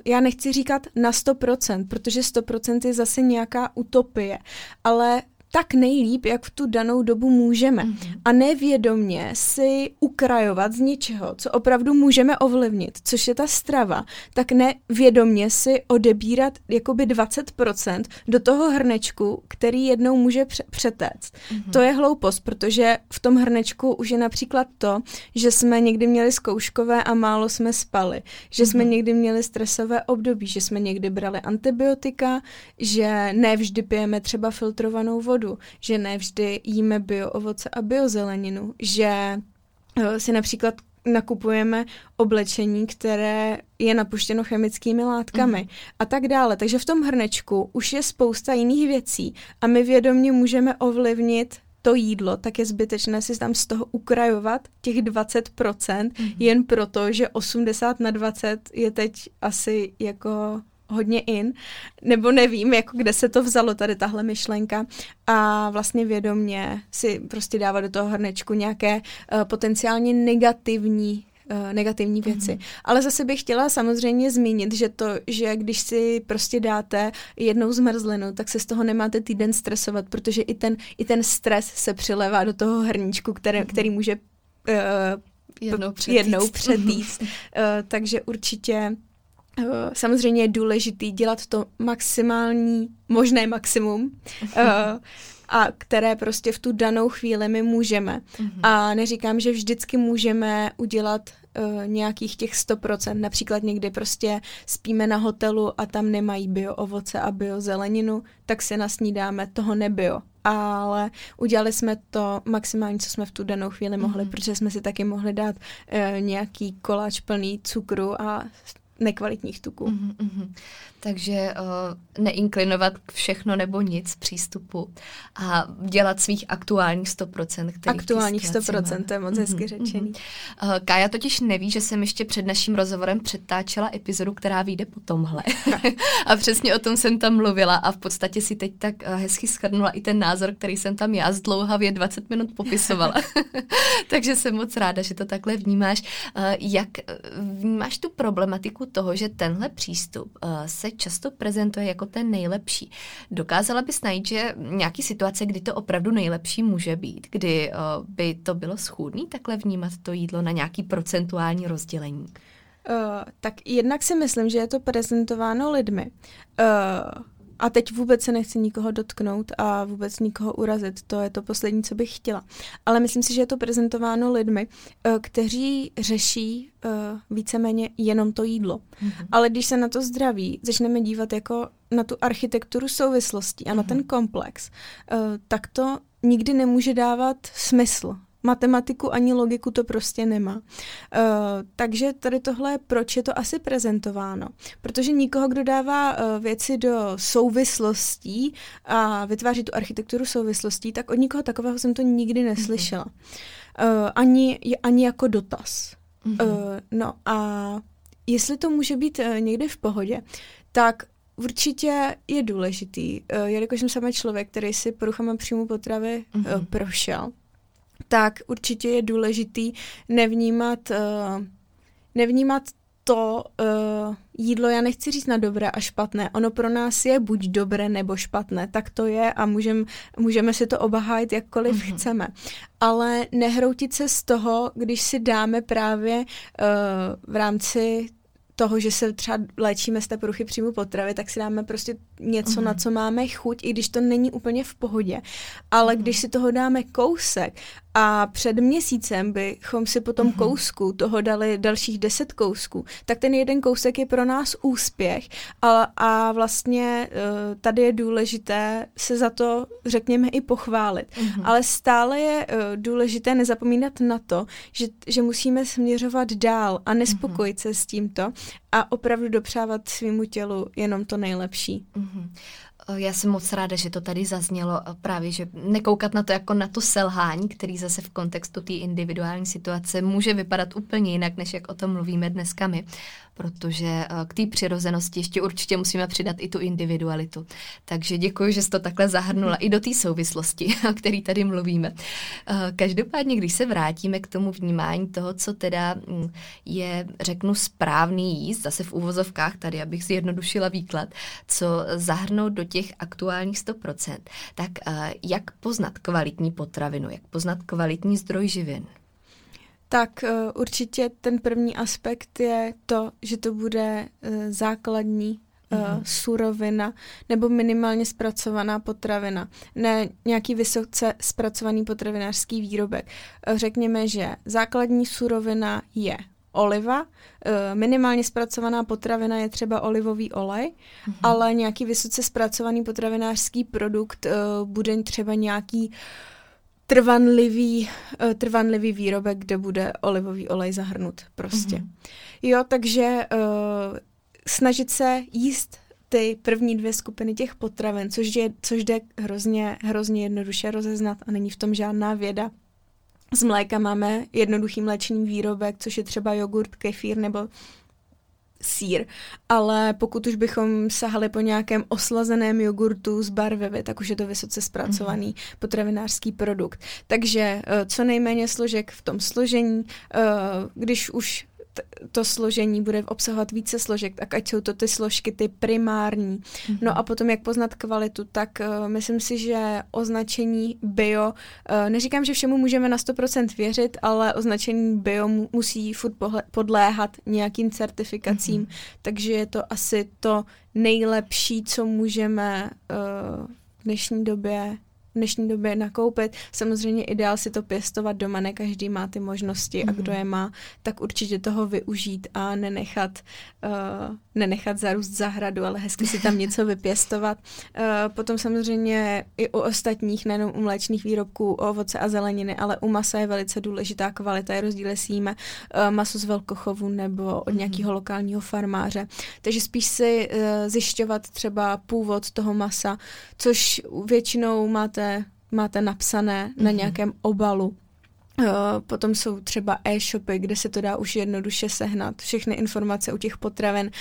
já nechci říkat na 100%, protože 100% je zase nějaká utopie, ale tak nejlíp, jak v tu danou dobu můžeme. Mm-hmm. A nevědomně si ukrajovat z něčeho, co opravdu můžeme ovlivnit, což je ta strava, tak nevědomně si odebírat jakoby 20% do toho hrnečku, který jednou může pře- přetéct. Mm-hmm. To je hloupost, protože v tom hrnečku už je například to, že jsme někdy měli zkouškové a málo jsme spali, že mm-hmm. jsme mhm. někdy měli stresové období, že jsme někdy brali antibiotika, že nevždy pijeme třeba filtrovanou vodu, vodu, že ne vždy jíme bio ovoce a biozeleninu, že uh, si například nakupujeme oblečení, které je napuštěno chemickými látkami mm. a tak dále. Takže v tom hrnečku už je spousta jiných věcí a my vědomě můžeme ovlivnit to jídlo, tak je zbytečné si tam z toho ukrajovat těch 20%, mm. jen proto, že 80 na 20 je teď asi jako hodně in, nebo nevím, jako kde se to vzalo tady tahle myšlenka a vlastně vědomně si prostě dávat do toho hrnečku nějaké uh, potenciálně negativní uh, negativní mhm. věci. Mm-hmm. Ale zase bych chtěla samozřejmě zmínit, že to, že když si prostě dáte jednou zmrzlinu, tak se z toho nemáte týden stresovat, protože i ten, i ten stres se přilevá do toho hrníčku, které, mm-hmm. který může uh, jednou přetýst. Jednou uh, takže určitě Eh, samozřejmě je důležitý dělat to maximální, možné maximum, uh, a které prostě v tu danou chvíli my můžeme. Mm-hmm. A neříkám, že vždycky můžeme udělat uh, nějakých těch 100%. Například někdy prostě spíme na hotelu a tam nemají bio ovoce a bio zeleninu, tak si nasnídáme toho nebio. Ale udělali jsme to maximálně, co jsme v tu danou chvíli mohli, mm-hmm. protože jsme si taky mohli dát uh, nějaký koláč plný cukru a nekvalitních tuků. Mm-hmm. Takže uh, neinklinovat k všechno nebo nic přístupu a dělat svých aktuálních 100%. Aktuálních 100%, to je moc mm-hmm. hezky řečený. Uh, Kája totiž neví, že jsem ještě před naším rozhovorem předtáčela epizodu, která vyjde po tomhle. a přesně o tom jsem tam mluvila a v podstatě si teď tak uh, hezky schrnula i ten názor, který jsem tam já zdlouhavě 20 minut popisovala. Takže jsem moc ráda, že to takhle vnímáš. Uh, jak vnímáš tu problematiku toho, že tenhle přístup uh, se často prezentuje jako ten nejlepší. Dokázala bys najít, že nějaký situace, kdy to opravdu nejlepší může být, kdy uh, by to bylo schůdný takhle vnímat to jídlo na nějaký procentuální rozdělení? Uh, tak jednak si myslím, že je to prezentováno lidmi. Uh, a teď vůbec se nechci nikoho dotknout a vůbec nikoho urazit, to je to poslední, co bych chtěla. Ale myslím si, že je to prezentováno lidmi, uh, kteří řeší uh, víceméně jenom to jídlo. Mm-hmm. Ale když se na to zdraví začneme dívat jako na tu architekturu souvislostí a mm-hmm. na ten komplex, uh, tak to nikdy nemůže dávat smysl matematiku ani logiku to prostě nemá. Uh, takže tady tohle, proč je to asi prezentováno? Protože nikoho, kdo dává uh, věci do souvislostí a vytváří tu architekturu souvislostí, tak od nikoho takového jsem to nikdy neslyšela. Uh, ani, ani jako dotaz. Mm-hmm. Uh, no a jestli to může být uh, někde v pohodě, tak Určitě je důležitý, uh, jelikož jsem sama člověk, který si poruchama příjmu potravy mm-hmm. uh, prošel, tak určitě je důležitý nevnímat, uh, nevnímat to uh, jídlo, já nechci říct na dobré a špatné, ono pro nás je buď dobré nebo špatné, tak to je a můžem, můžeme si to obahájit jakkoliv mm-hmm. chceme. Ale nehroutit se z toho, když si dáme právě uh, v rámci toho, že se třeba léčíme z té poruchy příjmu potravy, tak si dáme prostě něco, mm. na co máme chuť, i když to není úplně v pohodě. Ale mm. když si toho dáme kousek a před měsícem bychom si po tom mm-hmm. kousku toho dali dalších deset kousků, tak ten jeden kousek je pro nás úspěch a, a vlastně uh, tady je důležité se za to, řekněme, i pochválit. Mm-hmm. Ale stále je uh, důležité nezapomínat na to, že, že musíme směřovat dál a nespokojit mm-hmm. se s tímto a opravdu dopřávat svýmu tělu jenom to nejlepší. Mm-hmm. Já jsem moc ráda, že to tady zaznělo právě, že nekoukat na to jako na to selhání, který zase v kontextu té individuální situace může vypadat úplně jinak, než jak o tom mluvíme dneska my protože eh, k té přirozenosti ještě určitě musíme přidat i tu individualitu. Takže děkuji, že jsi to takhle zahrnula i do té souvislosti, o který tady mluvíme. Eh, každopádně, když se vrátíme k tomu vnímání toho, co teda mm, je, řeknu, správný jíst, zase v úvozovkách tady, abych zjednodušila výklad, co zahrnout do těch aktuálních 100%, tak eh, jak poznat kvalitní potravinu, jak poznat kvalitní zdroj živin? Tak uh, určitě ten první aspekt je to, že to bude uh, základní uh, mm-hmm. surovina nebo minimálně zpracovaná potravina, ne nějaký vysoce zpracovaný potravinářský výrobek. Řekněme, že základní surovina je oliva, minimálně zpracovaná potravina je třeba olivový olej, mm-hmm. ale nějaký vysoce zpracovaný potravinářský produkt bude třeba nějaký uh, trvanlivý výrobek, kde bude olivový olej zahrnut prostě. Mm-hmm. Jo, takže uh, snažit se jíst ty první dvě skupiny těch potravin, což, je, což jde hrozně, hrozně jednoduše rozeznat a není v tom žádná věda. Z mléka máme jednoduchý mléčný výrobek, což je třeba jogurt, kefír nebo sír, ale pokud už bychom sahali po nějakém oslazeném jogurtu z barvivy, tak už je to vysoce zpracovaný mm-hmm. potravinářský produkt. Takže eh, co nejméně složek v tom složení, eh, když už to složení bude obsahovat více složek, tak ať jsou to ty složky, ty primární. Mm-hmm. No a potom, jak poznat kvalitu, tak uh, myslím si, že označení bio, uh, neříkám, že všemu můžeme na 100% věřit, ale označení bio mu, musí furt podléhat nějakým certifikacím, mm-hmm. takže je to asi to nejlepší, co můžeme uh, v dnešní době v dnešní době nakoupit. Samozřejmě ideál si to pěstovat doma, ne každý má ty možnosti mm-hmm. a kdo mhm. je má, tak určitě toho využít a nenechat, uh, nenechat zarůst zahradu, ale hezky si tam něco vypěstovat. Uh, potom samozřejmě i u ostatních, nejenom u mléčných výrobků, u ovoce a zeleniny, ale u masa je velice důležitá kvalita, je rozdíl, jestli jíme uh, maso z velkochovu nebo od mm-hmm. nějakého lokálního farmáře. Takže spíš si uh, zjišťovat třeba původ toho masa, což většinou máte máte napsané mm-hmm. na mhm. nějakém obalu. Potom jsou třeba e-shopy, kde se to dá už jednoduše sehnat. Všechny informace u těch potraven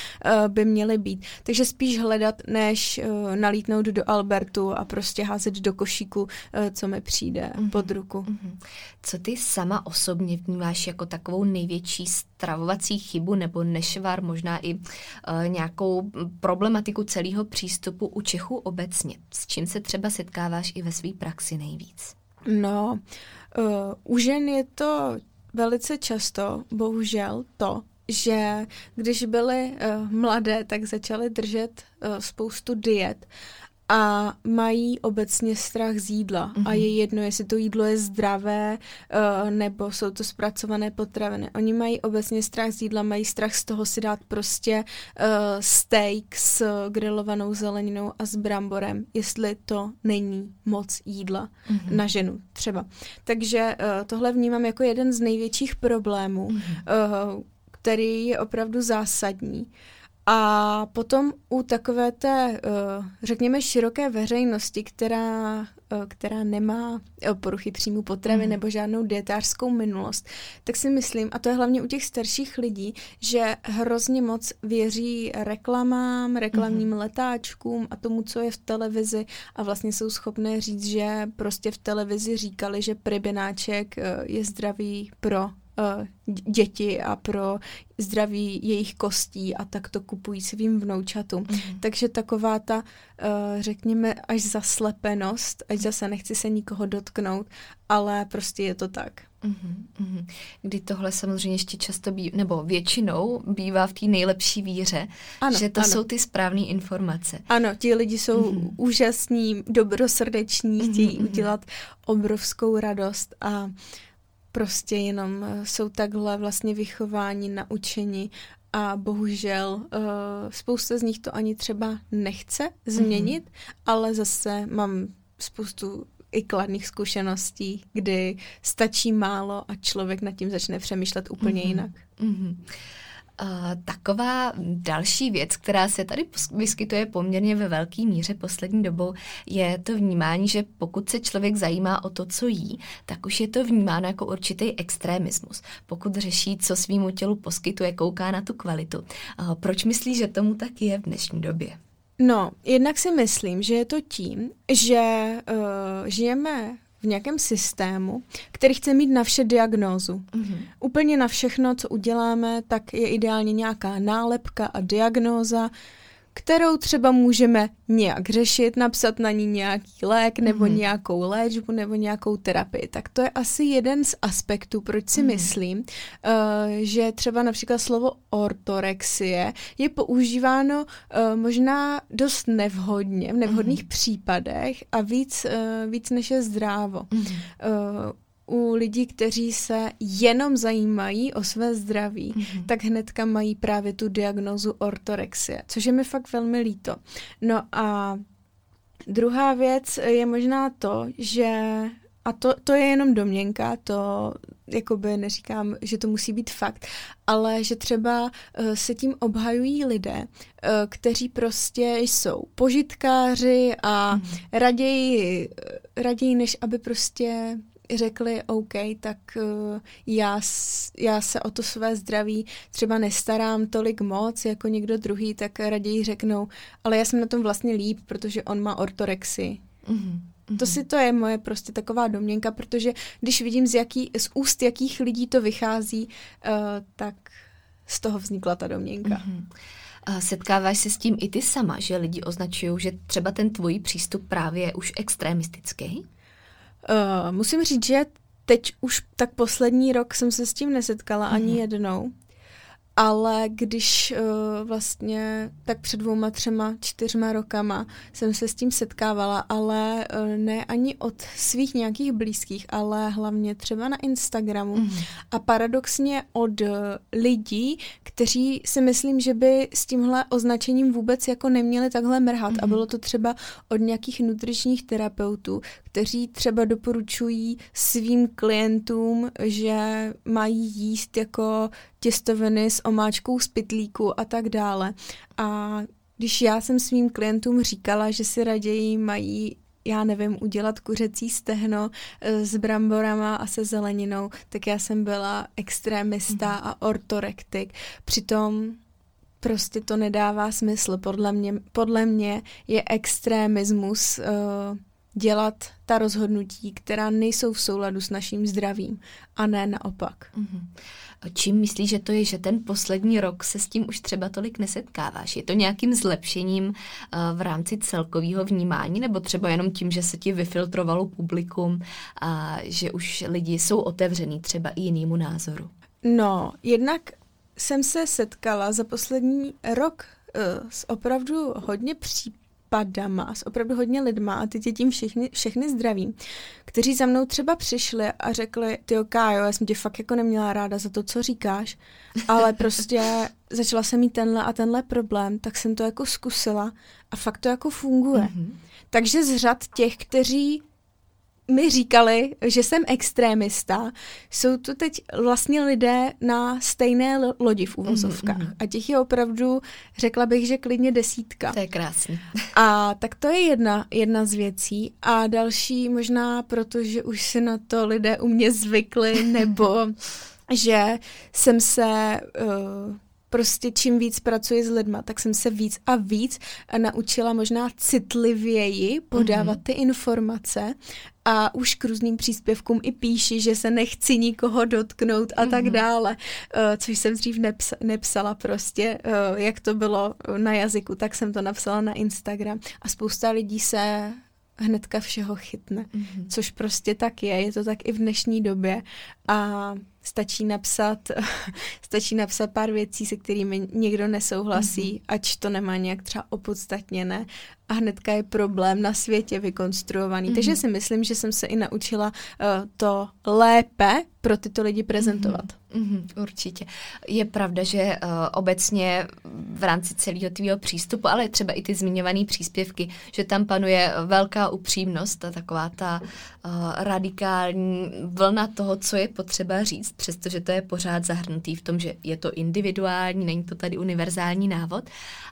by měly být. Takže spíš hledat, než nalítnout do Albertu a prostě házet do košíku, co mi přijde mm-hmm. pod ruku. Mm-hmm. Co ty sama osobně vnímáš jako takovou největší stravovací chybu nebo nešvar, možná i uh, nějakou problematiku celého přístupu u Čechů obecně? S čím se třeba setkáváš i ve své praxi nejvíc? No, uh, u žen je to velice často, bohužel, to, že když byly uh, mladé, tak začaly držet uh, spoustu diet a mají obecně strach z jídla mm-hmm. a je jedno, jestli to jídlo je zdravé uh, nebo jsou to zpracované potraviny. Oni mají obecně strach z jídla, mají strach z toho si dát prostě uh, steak s grilovanou zeleninou a s bramborem, jestli to není moc jídla mm-hmm. na ženu třeba. Takže uh, tohle vnímám jako jeden z největších problémů, mm-hmm. uh, který je opravdu zásadní. A potom u takové té, eh, řekněme, široké veřejnosti, která, eh, která nemá eh, poruchy příjmu potravy mm. nebo žádnou dietářskou minulost, tak si myslím, a to je hlavně u těch starších lidí, že hrozně moc věří reklamám, reklamním mm. letáčkům a tomu, co je v televizi a vlastně jsou schopné říct, že prostě v televizi říkali, že pribináček je zdravý pro děti a pro zdraví jejich kostí a tak to kupují svým vnoučatům. Mm-hmm. Takže taková ta, uh, řekněme, až zaslepenost, ať zase nechci se nikoho dotknout, ale prostě je to tak. Mm-hmm. Kdy tohle samozřejmě ještě často bývá, nebo většinou bývá v té nejlepší víře, ano, že to ano. jsou ty správné informace. Ano, ti lidi jsou mm-hmm. úžasní, dobrosrdeční, chtějí mm-hmm. udělat obrovskou radost a prostě jenom eh, jsou takhle vlastně vychováni, naučení a bohužel uh, spousta z nich to ani třeba nechce změnit, mm-hmm. ale zase mám spoustu i kladných zkušeností, kdy stačí málo a člověk nad tím začne přemýšlet úplně mm-hmm. jinak. Mm-hmm. Taková další věc, která se tady vyskytuje poměrně ve velké míře poslední dobou, je to vnímání, že pokud se člověk zajímá o to, co jí, tak už je to vnímáno jako určitý extremismus. Pokud řeší, co svýmu tělu poskytuje, kouká na tu kvalitu. Proč myslíš, že tomu tak je v dnešní době? No, jednak si myslím, že je to tím, že uh, žijeme v nějakém systému, který chce mít na vše diagnózu. Mm-hmm. Úplně na všechno, co uděláme, tak je ideálně nějaká nálepka a diagnóza, kterou třeba můžeme nějak řešit, napsat na ní nějaký lék nebo mm-hmm. nějakou léčbu nebo nějakou terapii. Tak to je asi jeden z aspektů, proč si mm-hmm. myslím, uh, že třeba například slovo ortorexie je používáno uh, možná dost nevhodně, v nevhodných mm-hmm. případech a víc, uh, víc než je zdrávo. Mm-hmm. Uh, u lidí, kteří se jenom zajímají o své zdraví, mm-hmm. tak hnedka mají právě tu diagnozu ortorexie, což je mi fakt velmi líto. No a druhá věc je možná to, že a to, to je jenom domněnka, to jakoby neříkám, že to musí být fakt, ale že třeba uh, se tím obhajují lidé, uh, kteří prostě jsou požitkáři a mm. raději, raději, než aby prostě řekli, OK, tak uh, já, já se o to své zdraví třeba nestarám tolik moc jako někdo druhý, tak raději řeknou, ale já jsem na tom vlastně líp, protože on má ortorexii. Mm-hmm. To si to je moje prostě taková domněnka, protože když vidím z, jaký, z úst jakých lidí to vychází, uh, tak z toho vznikla ta domněnka. Mm-hmm. Setkáváš se s tím i ty sama, že lidi označují, že třeba ten tvůj přístup právě je už extremistický? Uh, musím říct, že teď už tak poslední rok jsem se s tím nesetkala mm-hmm. ani jednou ale když uh, vlastně tak před dvouma, třema, čtyřma rokama jsem se s tím setkávala, ale uh, ne ani od svých nějakých blízkých, ale hlavně třeba na Instagramu mm. a paradoxně od uh, lidí, kteří si myslím, že by s tímhle označením vůbec jako neměli takhle mrhat mm. a mhm. bylo to třeba od nějakých nutričních terapeutů, kteří třeba doporučují svým klientům, že mají jíst jako těstoviny s omáčkou z pitlíku a tak dále. A když já jsem svým klientům říkala, že si raději mají já nevím, udělat kuřecí stehno eh, s bramborama a se zeleninou, tak já jsem byla extremista mm. a ortorektik. Přitom prostě to nedává smysl. Podle mě, podle mě je extremismus uh, dělat ta rozhodnutí, která nejsou v souladu s naším zdravím a ne naopak. Mm-hmm. Čím myslíš, že to je, že ten poslední rok se s tím už třeba tolik nesetkáváš? Je to nějakým zlepšením uh, v rámci celkového vnímání, nebo třeba jenom tím, že se ti vyfiltrovalo publikum a že už lidi jsou otevřený třeba i jinému názoru? No, jednak jsem se setkala za poslední rok uh, s opravdu hodně případama, s opravdu hodně lidma a teď je tím všechny, všechny zdravím, kteří za mnou třeba přišli a řekli, ty Kájo, já jsem tě fakt jako neměla ráda za to, co říkáš, ale prostě začala jsem mít tenhle a tenhle problém, tak jsem to jako zkusila a fakt to jako funguje. Mm-hmm. Takže z řad těch, kteří mi říkali, že jsem extrémista, jsou to teď vlastně lidé na stejné lodi v úvozovkách. Mm-hmm. A těch je opravdu, řekla bych, že klidně desítka. To je krásné. A tak to je jedna, jedna z věcí. A další možná, protože už si na to lidé u mě zvykli, nebo že jsem se... Uh, prostě čím víc pracuji s lidma, tak jsem se víc a víc naučila možná citlivěji podávat mm-hmm. ty informace a už k různým příspěvkům i píši, že se nechci nikoho dotknout a mm-hmm. tak mhm. dále, uh, což jsem dřív neps- nepsala prostě, uh, jak to bylo na jazyku, tak jsem to napsala na Instagram a spousta lidí se hnedka všeho chytne, mm-hmm. což prostě tak je, je to tak i v dnešní době a stačí napsat, stačí napsat pár věcí, se kterými někdo nesouhlasí, mm-hmm. ač to nemá nějak třeba opodstatněné a hnedka je problém na světě vykonstruovaný. Mm-hmm. Takže si myslím, že jsem se i naučila uh, to lépe pro tyto lidi prezentovat. Mm-hmm. Mm-hmm, určitě. Je pravda, že uh, obecně v rámci celého tvého přístupu, ale třeba i ty zmiňované příspěvky, že tam panuje velká upřímnost a taková ta uh, radikální vlna toho, co je potřeba říct, přestože to je pořád zahrnutý v tom, že je to individuální, není to tady univerzální návod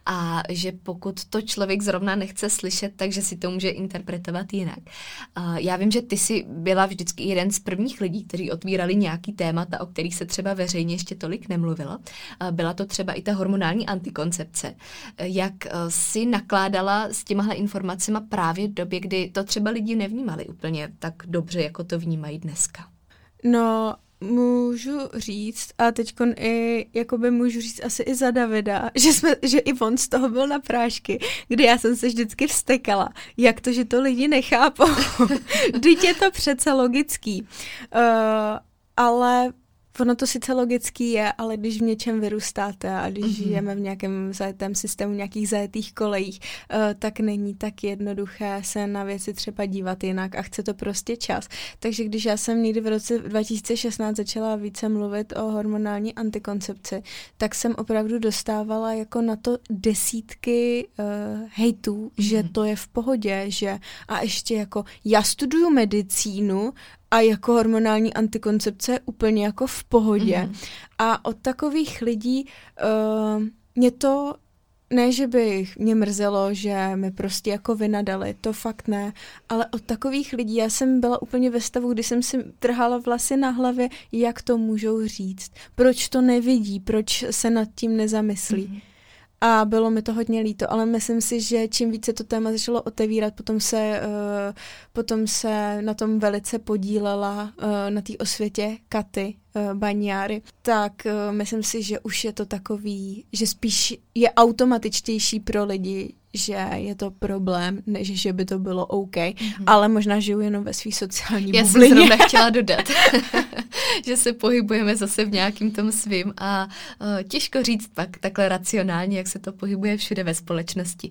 a že pokud to člověk zrovna nechce slyšet, takže si to může interpretovat jinak. Uh, já vím, že ty jsi byla vždycky jeden z prvních lidí, kteří otvírali nějaký témata, o kterých se třeba veřejně ještě tolik nemluvilo. Uh, byla to třeba i ta hormonální antikoncepce. Jak uh, si nakládala s těmahle informacemi právě v době, kdy to třeba lidi nevnímali úplně tak dobře, jako to vnímají dneska? No, můžu říct, a teď i, jakoby můžu říct asi i za Davida, že, jsme, že i on z toho byl na prášky, kdy já jsem se vždycky vstekala. Jak to, že to lidi nechápou? Vždyť je to přece logický. Uh, ale Ono to sice logický je, ale když v něčem vyrůstáte a když mm-hmm. žijeme v nějakém zajetém systému, nějakých zajetých kolejích, uh, tak není tak jednoduché se na věci třeba dívat jinak a chce to prostě čas. Takže když já jsem někdy v roce 2016 začala více mluvit o hormonální antikoncepci, tak jsem opravdu dostávala jako na to desítky uh, hejtů, mm-hmm. že to je v pohodě, že a ještě jako já studuju medicínu a jako hormonální antikoncepce je úplně jako v pohodě. Mm-hmm. A od takových lidí uh, mě to ne, že by mě mrzelo, že mi prostě jako vynadali, to fakt ne, ale od takových lidí, já jsem byla úplně ve stavu, kdy jsem si trhala vlasy na hlavě, jak to můžou říct, proč to nevidí, proč se nad tím nezamyslí. Mm-hmm a bylo mi to hodně líto, ale myslím si, že čím více to téma začalo otevírat, potom se, uh, potom se na tom velice podílela uh, na té osvětě Katy uh, Baňáry, tak uh, myslím si, že už je to takový, že spíš je automatičtější pro lidi, že je to problém, než že by to bylo OK, mm-hmm. ale možná žiju jenom ve svý sociální Já bublině. jsem zrovna chtěla dodat, že se pohybujeme zase v nějakým tom svým a uh, těžko říct pak takhle racionálně, jak se to pohybuje všude ve společnosti.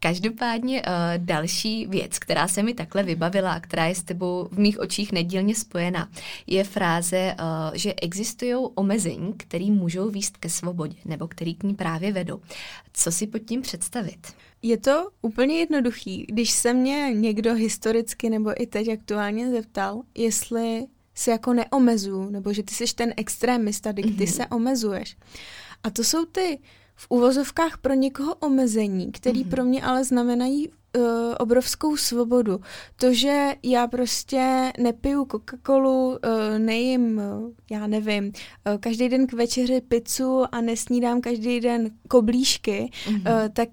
Každopádně uh, další věc, která se mi takhle vybavila a která je s tebou v mých očích nedílně spojena, je fráze, uh, že existují omezení, které můžou výst ke svobodě nebo který k ní právě vedou. Co si pod tím představit? Je to úplně jednoduchý. Když se mě někdo historicky nebo i teď aktuálně zeptal, jestli se jako neomezu, nebo že ty jsi ten extrémista, kdy ty mm-hmm. se omezuješ. A to jsou ty v uvozovkách pro někoho omezení, které mm-hmm. pro mě ale znamenají uh, obrovskou svobodu. To, že já prostě nepiju Coca-Colu, uh, nejím, uh, já nevím, uh, každý den k večeři pizzu a nesnídám každý den koblížky, mm-hmm. uh, tak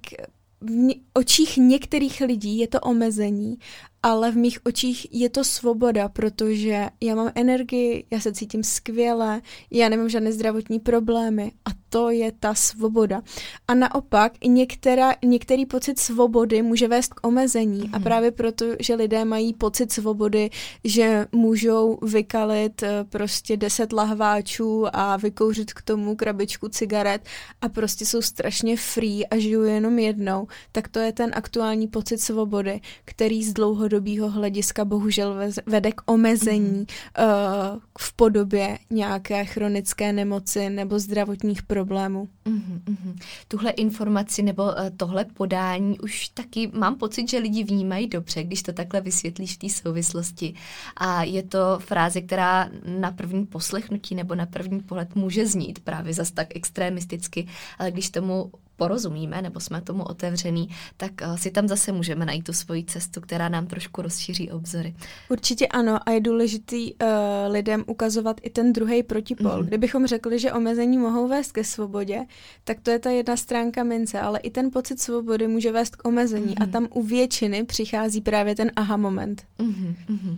v očích některých lidí je to omezení ale v mých očích je to svoboda, protože já mám energii, já se cítím skvěle, já nemám žádné zdravotní problémy a to je ta svoboda. A naopak některá, některý pocit svobody může vést k omezení mm. a mhm. právě proto, že lidé mají pocit svobody, že můžou vykalit eh, prostě deset lahváčů a vykouřit k tomu krabičku cigaret a prostě jsou strašně free a žijou jenom jednou, tak to je ten aktuální pocit svobody, který z dlouhodobě dlouhodobého hlediska bohužel vede k omezení mm-hmm. uh, v podobě nějaké chronické nemoci nebo zdravotních problémů. Mm-hmm. Tuhle informaci nebo uh, tohle podání už taky mám pocit, že lidi vnímají dobře, když to takhle vysvětlíš v té souvislosti. A je to fráze, která na první poslechnutí nebo na první pohled může znít právě zas tak extremisticky, ale když tomu porozumíme nebo jsme tomu otevřený, tak uh, si tam zase můžeme najít tu svoji cestu, která nám trošku rozšíří obzory. Určitě ano a je důležitý uh, lidem ukazovat i ten druhý protipol. Mm-hmm. Kdybychom řekli, že omezení mohou vést ke svobodě, tak to je ta jedna stránka mince, ale i ten pocit svobody může vést k omezení mm-hmm. a tam u většiny přichází právě ten aha moment. Mm-hmm.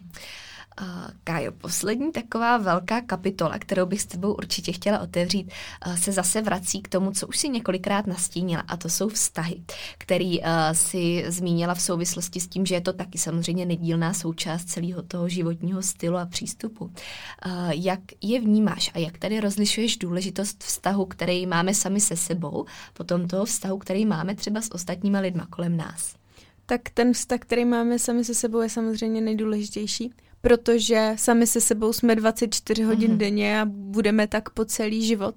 Kájo, poslední taková velká kapitola, kterou bych s tebou určitě chtěla otevřít, se zase vrací k tomu, co už si několikrát nastínila, a to jsou vztahy, který si zmínila v souvislosti s tím, že je to taky samozřejmě nedílná součást celého toho životního stylu a přístupu. Jak je vnímáš a jak tady rozlišuješ důležitost vztahu, který máme sami se sebou, potom toho vztahu, který máme třeba s ostatníma lidma kolem nás? Tak ten vztah, který máme sami se sebou, je samozřejmě nejdůležitější protože sami se sebou jsme 24 hodin mm-hmm. denně a budeme tak po celý život.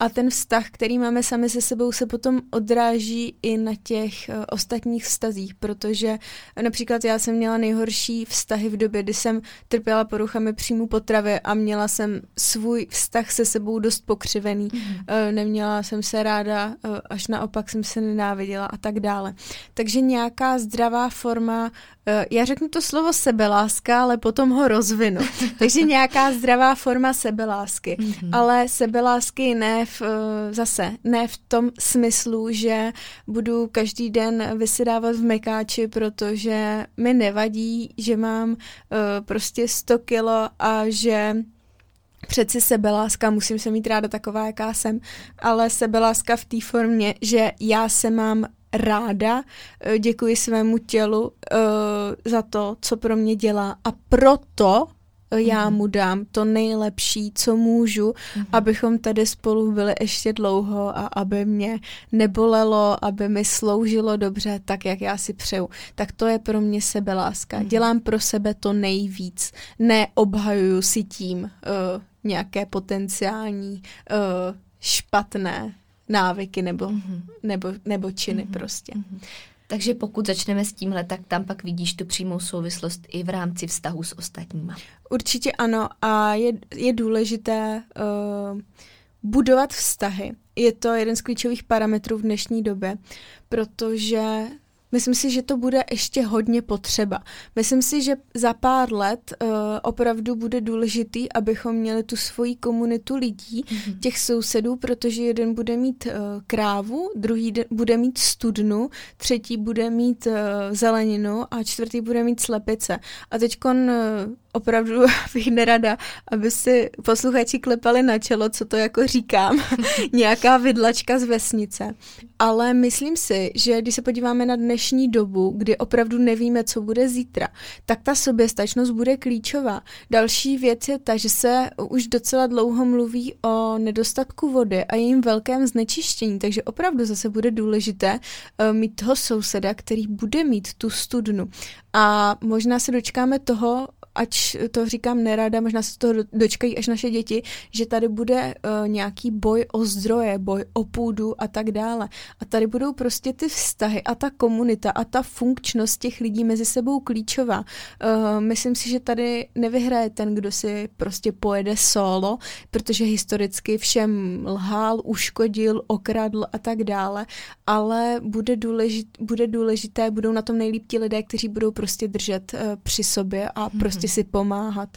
A ten vztah, který máme sami se sebou, se potom odráží i na těch uh, ostatních vztazích, protože například já jsem měla nejhorší vztahy v době, kdy jsem trpěla poruchami příjmu potravy a měla jsem svůj vztah se sebou dost pokřivený. Mm-hmm. Uh, neměla jsem se ráda, uh, až naopak jsem se nenáviděla a tak dále. Takže nějaká zdravá forma, já řeknu to slovo sebeláska, ale potom ho rozvinu. Takže nějaká zdravá forma sebelásky. Mm-hmm. Ale sebelásky ne v, eh, zase ne v tom smyslu, že budu každý den vysedávat v mekáči, protože mi nevadí, že mám uh, prostě 100 kilo a že přeci sebeláska, musím se mít ráda taková, jaká jsem, ale sebeláska v té formě, že já se mám ráda, eh, děkuji svému tělu uh, za to, co pro mě dělá a proto já mhm. mu dám to nejlepší, co můžu, mm-hmm. abychom tady spolu byli ještě dlouho a aby mě nebolelo, aby mi sloužilo dobře, tak jak já si přeju. Tak to je pro mě sebeláska. Mm-hmm. Dělám pro sebe to nejvíc. Neobhajuju si tím uh, nějaké potenciální uh, špatné návyky nebo, mm-hmm. nebo, nebo činy mm-hmm. prostě. Mm-hmm. Takže pokud začneme s tímhle, tak tam pak vidíš tu přímou souvislost i v rámci vztahu s ostatníma. Určitě ano a je, je důležité uh, budovat vztahy. Je to jeden z klíčových parametrů v dnešní době, protože Myslím si, že to bude ještě hodně potřeba. Myslím si, že za pár let uh, opravdu bude důležitý, abychom měli tu svoji komunitu lidí, mm-hmm. těch sousedů, protože jeden bude mít uh, krávu, druhý de- bude mít studnu, třetí bude mít uh, zeleninu a čtvrtý bude mít slepice. A teď uh, opravdu bych nerada, aby si posluchači klepali na čelo, co to jako říkám, nějaká vidlačka z vesnice. Ale myslím si, že když se podíváme na dnešní dobu, kdy opravdu nevíme, co bude zítra, tak ta soběstačnost bude klíčová. Další věc je ta, že se už docela dlouho mluví o nedostatku vody a jejím velkém znečištění, takže opravdu zase bude důležité uh, mít toho souseda, který bude mít tu studnu. A možná se dočkáme toho, ač to říkám nerada, možná se to dočkají až naše děti, že tady bude uh, nějaký boj o zdroje, boj o půdu a tak dále. A tady budou prostě ty vztahy a ta komunita a ta funkčnost těch lidí mezi sebou klíčová. Uh, myslím si, že tady nevyhraje ten, kdo si prostě pojede solo, protože historicky všem lhal, uškodil, okradl a tak dále, ale bude, důležit, bude důležité, budou na tom nejlíp ti lidé, kteří budou prostě držet uh, při sobě a mm-hmm. prostě si pomáhat.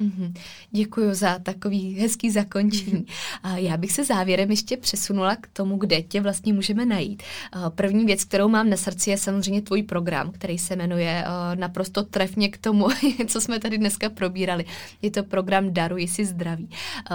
Mm-hmm. Děkuji za takový hezký zakončení. Já bych se závěrem ještě přesunula k tomu, kde tě vlastně můžeme najít. První věc, kterou mám na srdci, je samozřejmě tvůj program, který se jmenuje naprosto trefně k tomu, co jsme tady dneska probírali. Je to program Daruji si zdraví.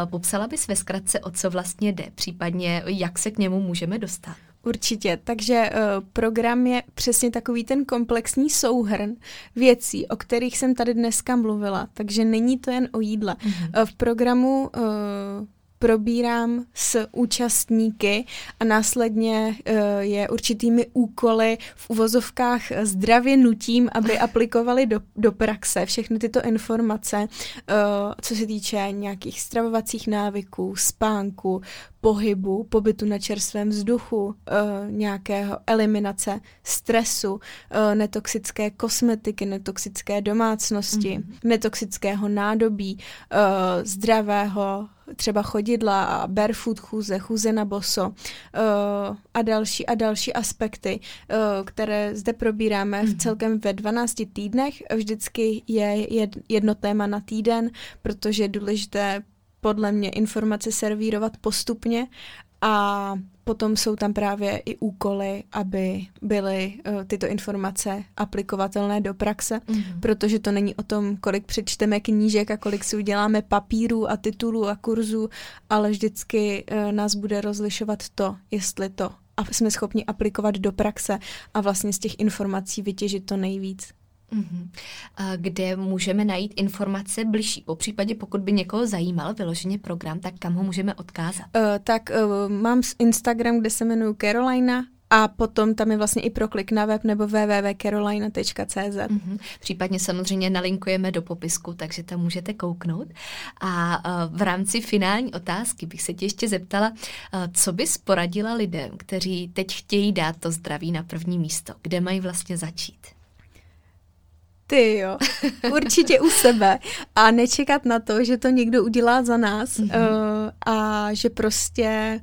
Popsala bys ve zkratce, o co vlastně jde, případně jak se k němu můžeme dostat? Určitě, takže uh, program je přesně takový ten komplexní souhrn věcí, o kterých jsem tady dneska mluvila, takže není to jen o jídle. Mm-hmm. Uh, v programu uh, probírám s účastníky a následně uh, je určitými úkoly v uvozovkách zdravě nutím, aby aplikovali do, do praxe všechny tyto informace, uh, co se týče nějakých stravovacích návyků, spánku, pohybu, pobytu na čerstvém vzduchu, uh, nějakého eliminace stresu, netoxické kosmetiky, netoxické domácnosti, mm-hmm. netoxického nádobí, zdravého třeba chodidla a barefoot chůze, chůze na boso uh, a další a další aspekty, uh, které zde probíráme v celkem ve 12 týdnech. Vždycky je jedno téma na týden, protože je důležité podle mě informace servírovat postupně a potom jsou tam právě i úkoly, aby byly uh, tyto informace aplikovatelné do praxe, mm-hmm. protože to není o tom, kolik přečteme knížek a kolik si uděláme papírů a titulů a kurzů, ale vždycky uh, nás bude rozlišovat to, jestli to a jsme schopni aplikovat do praxe a vlastně z těch informací vytěžit to nejvíc. Mm-hmm. Kde můžeme najít informace bližší? Po případě, pokud by někoho zajímal vyloženě program, tak kam ho můžeme odkázat? Uh, tak uh, mám Instagram, kde se jmenuji Carolina a potom tam je vlastně i proklik na web nebo www.carolina.cz. Mm-hmm. Případně samozřejmě nalinkujeme do popisku, takže tam můžete kouknout. A uh, v rámci finální otázky bych se tě ještě zeptala, co bys poradila lidem, kteří teď chtějí dát to zdraví na první místo? Kde mají vlastně začít? Ty jo, určitě u sebe a nečekat na to, že to někdo udělá za nás mm-hmm. uh, a že prostě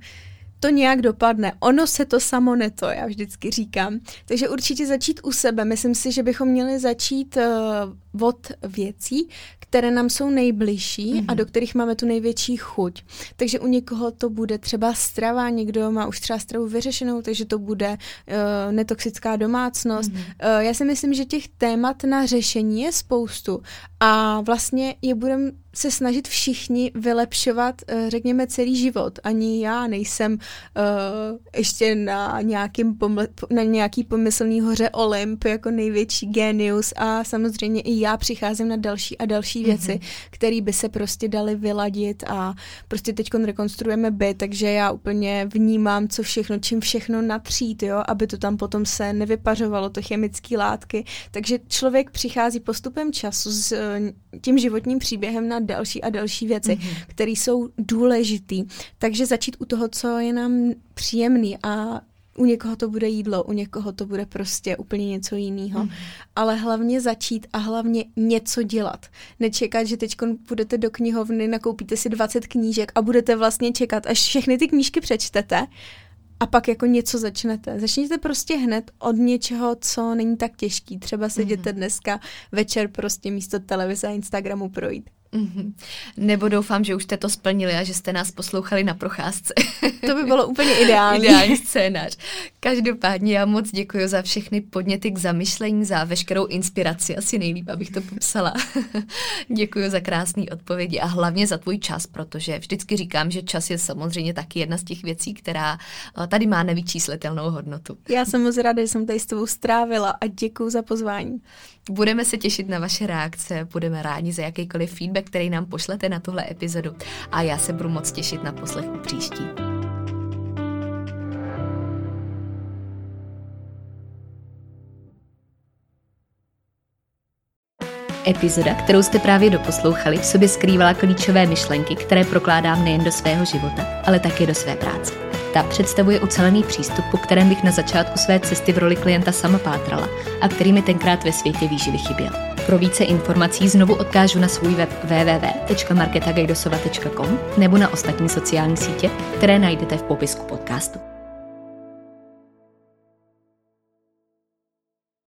to nějak dopadne. Ono se to samo neto, já vždycky říkám. Takže určitě začít u sebe. Myslím si, že bychom měli začít uh, od věcí, které nám jsou nejbližší mm-hmm. a mhm. do kterých máme tu největší chuť. Takže u někoho to bude třeba strava, někdo má už třeba stravu vyřešenou, takže to bude uh, netoxická domácnost. Mm-hmm. Uh, já si myslím, že těch témat na řešení je spoustu a vlastně je budeme se snažit všichni vylepšovat, uh, řekněme, celý život. Ani já nejsem uh, ještě na, nějakým poml- na nějaký pomyslný hoře Olymp jako největší genius a samozřejmě i já přicházím na další a další věci, mm-hmm. které by se prostě daly vyladit a prostě teď rekonstruujeme byt, takže já úplně vnímám, co všechno, čím všechno natřít, jo, aby to tam potom se nevypařovalo, to chemické látky. Takže člověk přichází postupem času s eh, tím životním příběhem na další a další věci, mm-hmm. které jsou důležitý. Takže začít u toho, co je nám příjemný a u někoho to bude jídlo, u někoho to bude prostě úplně něco jiného. Mm. Ale hlavně začít a hlavně něco dělat. Nečekat, že teď půjdete do knihovny, nakoupíte si 20 knížek a budete vlastně čekat, až všechny ty knížky přečtete a pak jako něco začnete. Začněte prostě hned od něčeho, co není tak těžký. Třeba se mm. dneska večer prostě místo televize a Instagramu projít. Mm-hmm. Nebo doufám, že už jste to splnili a že jste nás poslouchali na procházce. To by bylo úplně ideální. ideální scénář. Každopádně já moc děkuji za všechny podněty k zamyšlení, za veškerou inspiraci, asi nejlíp, abych to popsala. děkuji za krásné odpovědi a hlavně za tvůj čas, protože vždycky říkám, že čas je samozřejmě taky jedna z těch věcí, která eh, tady má nevyčíslitelnou hodnotu. Já jsem moc ráda, že jsem tady s tebou strávila a děkuji za pozvání. Budeme se těšit na vaše reakce, budeme rádi za jakýkoliv feedback, který nám pošlete na tuhle epizodu a já se budu moc těšit na poslech příští. Epizoda, kterou jste právě doposlouchali, v sobě skrývala klíčové myšlenky, které prokládám nejen do svého života, ale také do své práce. Ta představuje ucelený přístup, po kterém bych na začátku své cesty v roli klienta sama pátrala a který mi tenkrát ve světě výživy chyběl. Pro více informací znovu odkážu na svůj web www.marketagajdosova.com nebo na ostatní sociální sítě, které najdete v popisku podcastu.